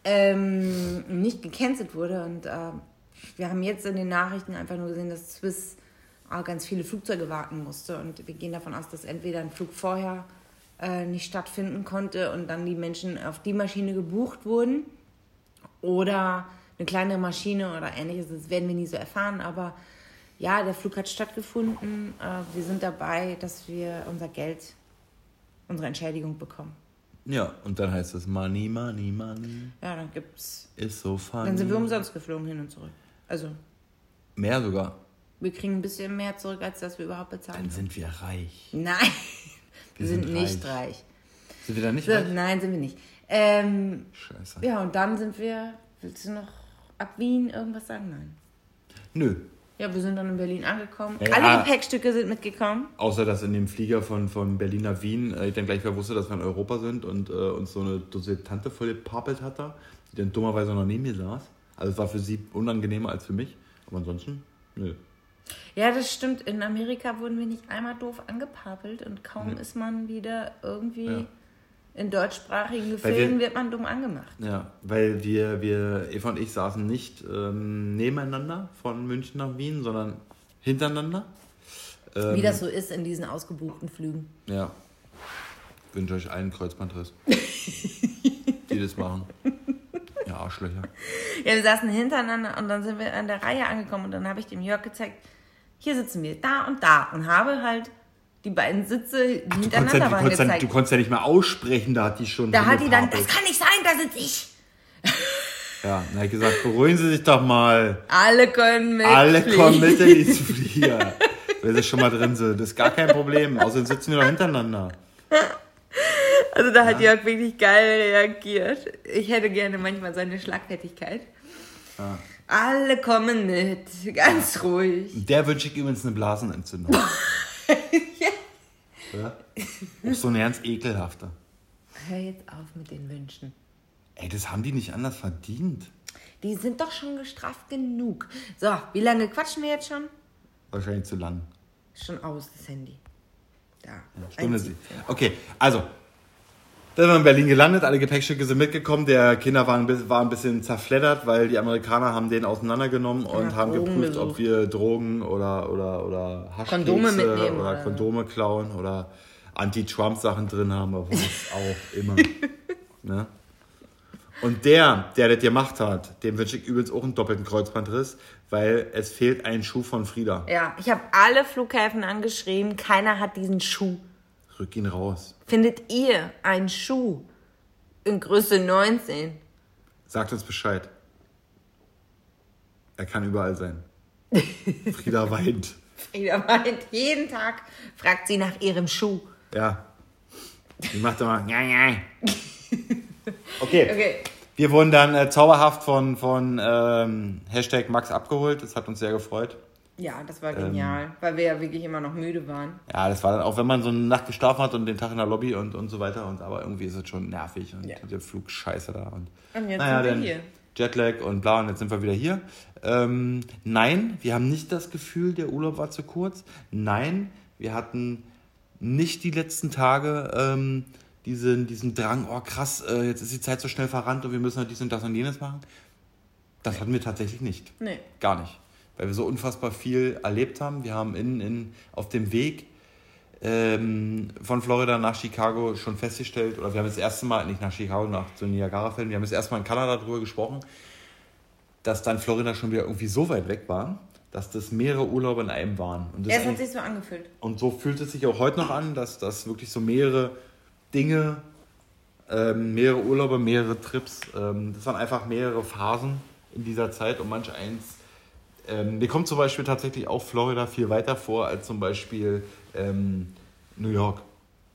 ähm, nicht gecancelt wurde. Und äh, wir haben jetzt in den Nachrichten einfach nur gesehen, dass Swiss äh, ganz viele Flugzeuge warten musste. Und wir gehen davon aus, dass entweder ein Flug vorher äh, nicht stattfinden konnte und dann die Menschen auf die Maschine gebucht wurden oder eine kleinere Maschine oder ähnliches. Das werden wir nie so erfahren. Aber ja, der Flug hat stattgefunden. Äh, wir sind dabei, dass wir unser Geld, unsere Entschädigung bekommen. Ja, und dann heißt es Money, Money, Money Ja, dann gibt's. ist so funny. Dann sind wir umsonst geflogen hin und zurück. Also, Mehr sogar. wir kriegen ein bisschen mehr zurück, als dass wir überhaupt bezahlen. Dann sind wir reich. Nein, wir, Wir sind, sind nicht reich. reich. Sind wir dann nicht So, reich? nein, sind wir nicht. Ähm, Scheiße. ja, und dann sind wir. Willst du noch ab Wien irgendwas sagen? Nein. Nö. Ja, wir sind dann in Berlin angekommen. Ja. Alle Gepäckstücke sind mitgekommen. Außer, dass in dem Flieger von, von Berlin nach Wien äh, ich dann gleich wusste, dass wir in Europa sind und äh, uns so eine Dose Tante voll gepapelt hat da, die dann dummerweise noch neben mir saß. Also es war für sie unangenehmer als für mich. Aber ansonsten, nö. Ja, das stimmt. In Amerika wurden wir nicht einmal doof angepapelt und kaum ist man wieder irgendwie Ja. In deutschsprachigen Weil wir- wird man dumm angemacht. Ja, weil wir, wir, Eva und ich saßen nicht ähm, nebeneinander von München nach Wien, sondern hintereinander. Ähm, Wie das so ist in diesen ausgebuchten Flügen. Ja. Ich wünsche euch allen Kreuzbandriss. [LAUGHS] die das machen. Ja, Arschlöcher. Ja, wir saßen hintereinander und dann sind wir an der Reihe angekommen und dann habe ich dem Jörg gezeigt, hier sitzen wir, da und da und habe halt die beiden Sitze, konntest, hintereinander ja, du, waren, konntest ja, gezeigt. du konntest ja nicht mehr aussprechen, da hat die schon. da hat die dann, das kann nicht sein, da sitze ich. Ja, dann ich gesagt, beruhigen Sie sich doch mal. Alle können mit. Alle kommen mit in diesen [LAUGHS] Flieger. Wenn sie schon mal drin sind. Das ist gar kein Problem. Außerdem sitzen wir doch hintereinander. Also da hat Jörg wirklich geil reagiert. Ich hätte gerne manchmal seine Schlagfertigkeit. Ja. Alle kommen mit, ganz ruhig. Der wünsche ich übrigens eine Blasenentzündung. [LAUGHS] ja. Auch so eine ganz ekelhafte. Hör jetzt auf mit den Wünschen. Ey, das haben die nicht anders verdient. Die sind doch schon gestraft genug. So, wie lange quatschen wir jetzt schon? Wahrscheinlich zu lang. Schon aus, das Handy. Da. Stunde Einziehen. sie. Okay, also. Dann sind wir in Berlin gelandet, alle Gepäckstücke sind mitgekommen. Der Kinder war ein, bisschen, war ein bisschen zerfleddert, weil die Amerikaner haben den auseinandergenommen und Ja, haben Drogen geprüft, besucht. ob wir Drogen oder, oder, oder Kondome mitnehmen oder oder- Kondome klauen oder Anti-Trump-Sachen drin haben, aber was [LAUGHS] auch immer. ne? Und der, der das gemacht hat, dem wünsche ich übrigens auch einen doppelten Kreuzbandriss, weil es fehlt ein Schuh von Frieda. Ja, ich habe alle Flughäfen angeschrieben. Keiner hat diesen Schuh. Rück ihn raus. Findet ihr einen Schuh in Größe 19? Sagt uns Bescheid. Er kann überall sein. [LAUGHS] Frieda weint. Frieda meint, jeden Tag fragt sie nach ihrem Schuh. Ja. Die macht immer. [LAUGHS] Okay. Okay. Wir wurden dann äh, zauberhaft von, von ähm, Hashtag Max abgeholt. Das hat uns sehr gefreut. Ja, das war genial, weil wir ja wirklich immer noch müde waren. Ja, das war dann auch, wenn man so eine Nacht geschlafen hat und den Tag in der Lobby und, und so weiter. Und, aber irgendwie ist es schon nervig und Ja. der Flug scheiße da. Und, Und jetzt naja, sind wir hier. Jetlag und bla und jetzt sind wir wieder hier. Ähm, nein, wir haben nicht das Gefühl, der Urlaub war zu kurz. Nein, wir hatten nicht die letzten Tage ähm, diesen, diesen Drang, oh krass, äh, jetzt ist die Zeit so schnell verrannt und wir müssen halt dies und das und jenes machen. Das hatten wir tatsächlich nicht. Nee. Gar nicht. Weil wir so unfassbar viel erlebt haben. Wir haben in, in, auf dem Weg ähm, von Florida nach Chicago schon festgestellt, oder wir haben das erste Mal, nicht nach Chicago, nach so Niagara-Fällen, wir haben das erste Mal in Kanada darüber gesprochen, dass dann Florida schon wieder irgendwie so weit weg war, dass das mehrere Urlaube in einem waren. Und, das Es hat sich so angefühlt. und so fühlt es sich auch heute noch an, dass das wirklich so mehrere Dinge, ähm, mehrere Urlaube, mehrere Trips, ähm, das waren einfach mehrere Phasen in dieser Zeit und manch eins. Ähm, mir kommt zum Beispiel tatsächlich auch Florida viel weiter vor als zum Beispiel ähm, New York.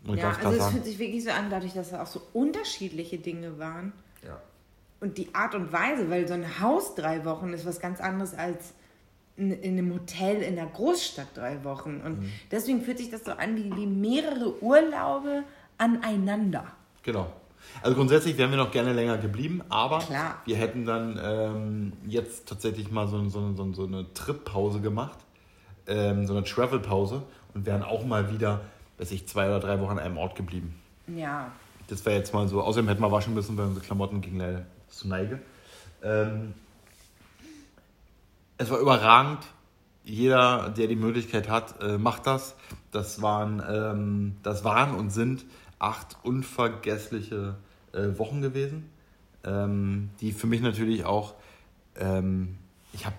Muss Ja, also es fühlt sich wirklich so an, dadurch, dass es auch so unterschiedliche Dinge waren. Ja. und die Art und Weise, weil so ein Haus drei Wochen ist was ganz anderes als in, in einem Hotel in der Großstadt drei Wochen. Und Mhm. deswegen fühlt sich das so an wie, wie mehrere Urlaube aneinander. Genau. Also grundsätzlich wären wir noch gerne länger geblieben, aber Klar. wir hätten dann ähm, jetzt tatsächlich mal so, so, so, so eine Trip-Pause gemacht, ähm, so eine Travel-Pause und wären auch mal wieder, weiß ich, zwei oder drei Wochen an einem Ort geblieben. Ja, Das wäre jetzt mal so, außerdem hätten wir waschen müssen, weil unsere Klamotten gingen leider zu Neige. Ähm, es war überragend. Jeder, der die Möglichkeit hat, äh, macht das. Das waren, ähm, das waren und sind acht unvergessliche äh, Wochen gewesen, ähm, die für mich natürlich auch, ähm, ich habe,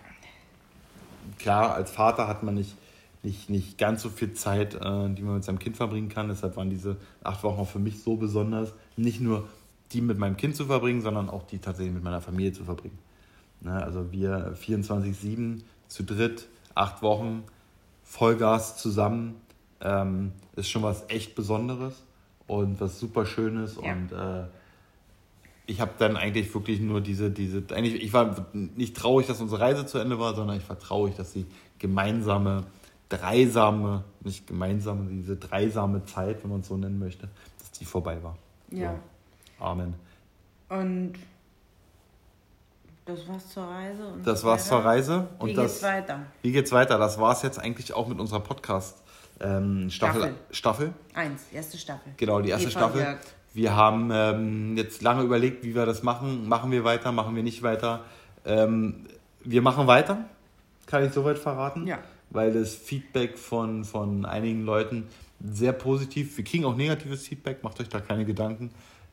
klar, als Vater hat man nicht, nicht, nicht ganz so viel Zeit, äh, die man mit seinem Kind verbringen kann. Deshalb waren diese acht Wochen auch für mich so besonders, nicht nur die mit meinem Kind zu verbringen, sondern auch die tatsächlich mit meiner Familie zu verbringen. Ne, also wir 24-7 zu dritt, acht Wochen, Vollgas zusammen, ähm, ist schon was echt Besonderes und was super Schönes. Ja. Und äh, ich habe dann eigentlich wirklich nur diese, diese, eigentlich, ich war nicht traurig, dass unsere Reise zu Ende war, sondern ich war traurig, dass die gemeinsame, dreisame, nicht gemeinsame, diese dreisame Zeit, wenn man es so nennen möchte, dass die vorbei war. ja. So. Amen. Und das war's zur Reise. Und Das war's weiter. zur Reise. Wie Und geht's das, weiter? Wie geht's weiter? Das war es jetzt eigentlich auch mit unserer Podcast ähm, Staffel, Staffel. Staffel. Eins, erste Staffel. Genau, die erste von Staffel. Jörg. Wir haben ähm, jetzt lange überlegt, wie wir das machen. Machen wir weiter, machen wir nicht weiter. Ähm, wir machen weiter, kann ich soweit verraten. Ja. Weil das Feedback von, von einigen Leuten sehr positiv. Wir kriegen auch negatives Feedback, macht euch da keine Gedanken.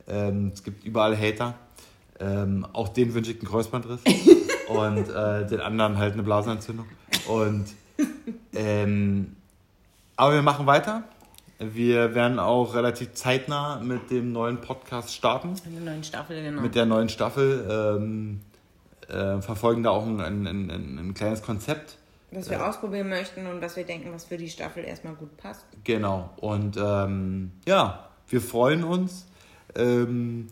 Ähm, es gibt überall Hater. Ähm, auch denen wünsche ich einen Kreuzbandriss. [LAUGHS] und äh, den anderen halt eine Blasenentzündung. Und ähm, aber wir machen weiter. Wir werden auch relativ zeitnah mit dem neuen Podcast starten, In der neuen Staffel, genau. mit der neuen Staffel. Ähm, äh, verfolgen da auch ein, ein, ein, ein kleines Konzept. was wir ausprobieren möchten und was wir denken, was für die Staffel erstmal gut passt. Genau. Und ähm, ja, wir freuen uns ähm,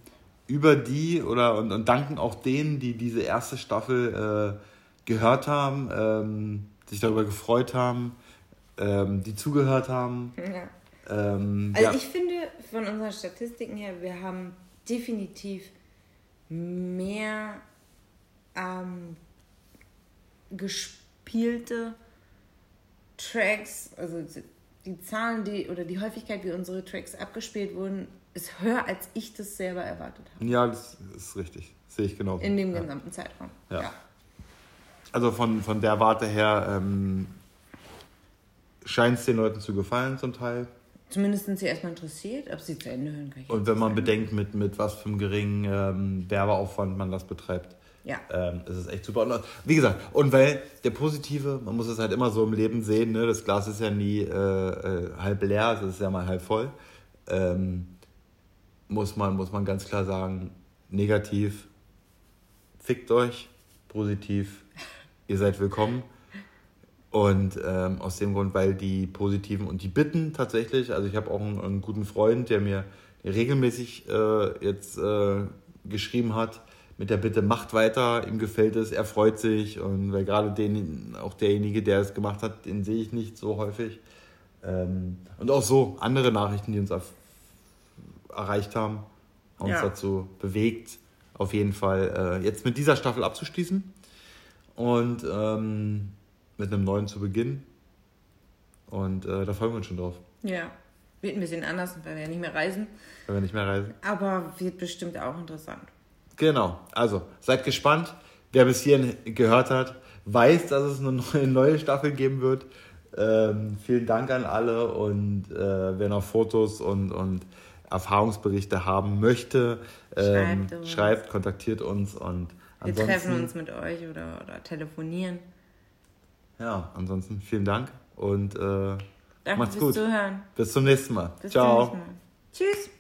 über die oder und, und danken auch denen, die diese erste Staffel äh, gehört haben, ähm, sich darüber gefreut haben, ähm, die zugehört haben. Ja. Ähm, Also ja. ich finde von unseren Statistiken her, wir haben definitiv mehr ähm, gespielte Tracks, also die Zahlen, die oder die Häufigkeit, wie unsere Tracks abgespielt wurden, ist höher, als ich das selber erwartet habe. Ja, das ist richtig. Sehe ich genauso. In dem ja. gesamten Zeitraum. Ja. Also von, von der Warte her ähm, scheint es den Leuten zu gefallen zum Teil. Zumindest sind sie erstmal interessiert, ob sie zu Ende hören kann. ich Und wenn man bedenkt, mit, mit was für einem geringen ähm, Werbeaufwand man das betreibt, Ja. ähm, ist es echt super. Und wie gesagt, und weil der Positive, man muss es halt immer so im Leben sehen, ne? das Glas ist ja nie äh, äh, halb leer, es ist ja mal halb voll. Ähm, muss, man, muss man ganz klar sagen, negativ, fickt euch, positiv, ihr seid willkommen. Und ähm, aus dem Grund, weil die positiven und die Bitten tatsächlich, also ich habe auch einen, einen guten Freund, der mir regelmäßig äh, jetzt äh, geschrieben hat, mit der Bitte, macht weiter, ihm gefällt es, er freut sich. Und weil gerade den, auch derjenige, der es gemacht hat, den sehe ich nicht so häufig. Ähm, und auch so andere Nachrichten, die uns erreicht haben, haben uns Ja. dazu bewegt, auf jeden Fall äh, jetzt mit dieser Staffel abzuschließen und ähm, mit einem neuen zu beginnen. Und äh, da freuen wir uns schon drauf, Ja. Wird ein bisschen anders, weil wir ja nicht mehr reisen. wenn wir nicht mehr reisen. Aber wird bestimmt auch interessant. Genau, also seid gespannt. Wer bis hierhin gehört hat, weiß, dass es eine neue, Staffel geben wird. Ähm, vielen Dank an alle und äh, wer noch Fotos und, und Erfahrungsberichte haben möchte, ähm, Schreibt schreibt, kontaktiert uns und Wir treffen uns mit euch oder, oder telefonieren. Ja, ansonsten vielen Dank und äh, Danke macht's fürs gut. Zuhören. Bis zum nächsten Mal. Bis Ciao. nächsten Mal. Tschüss.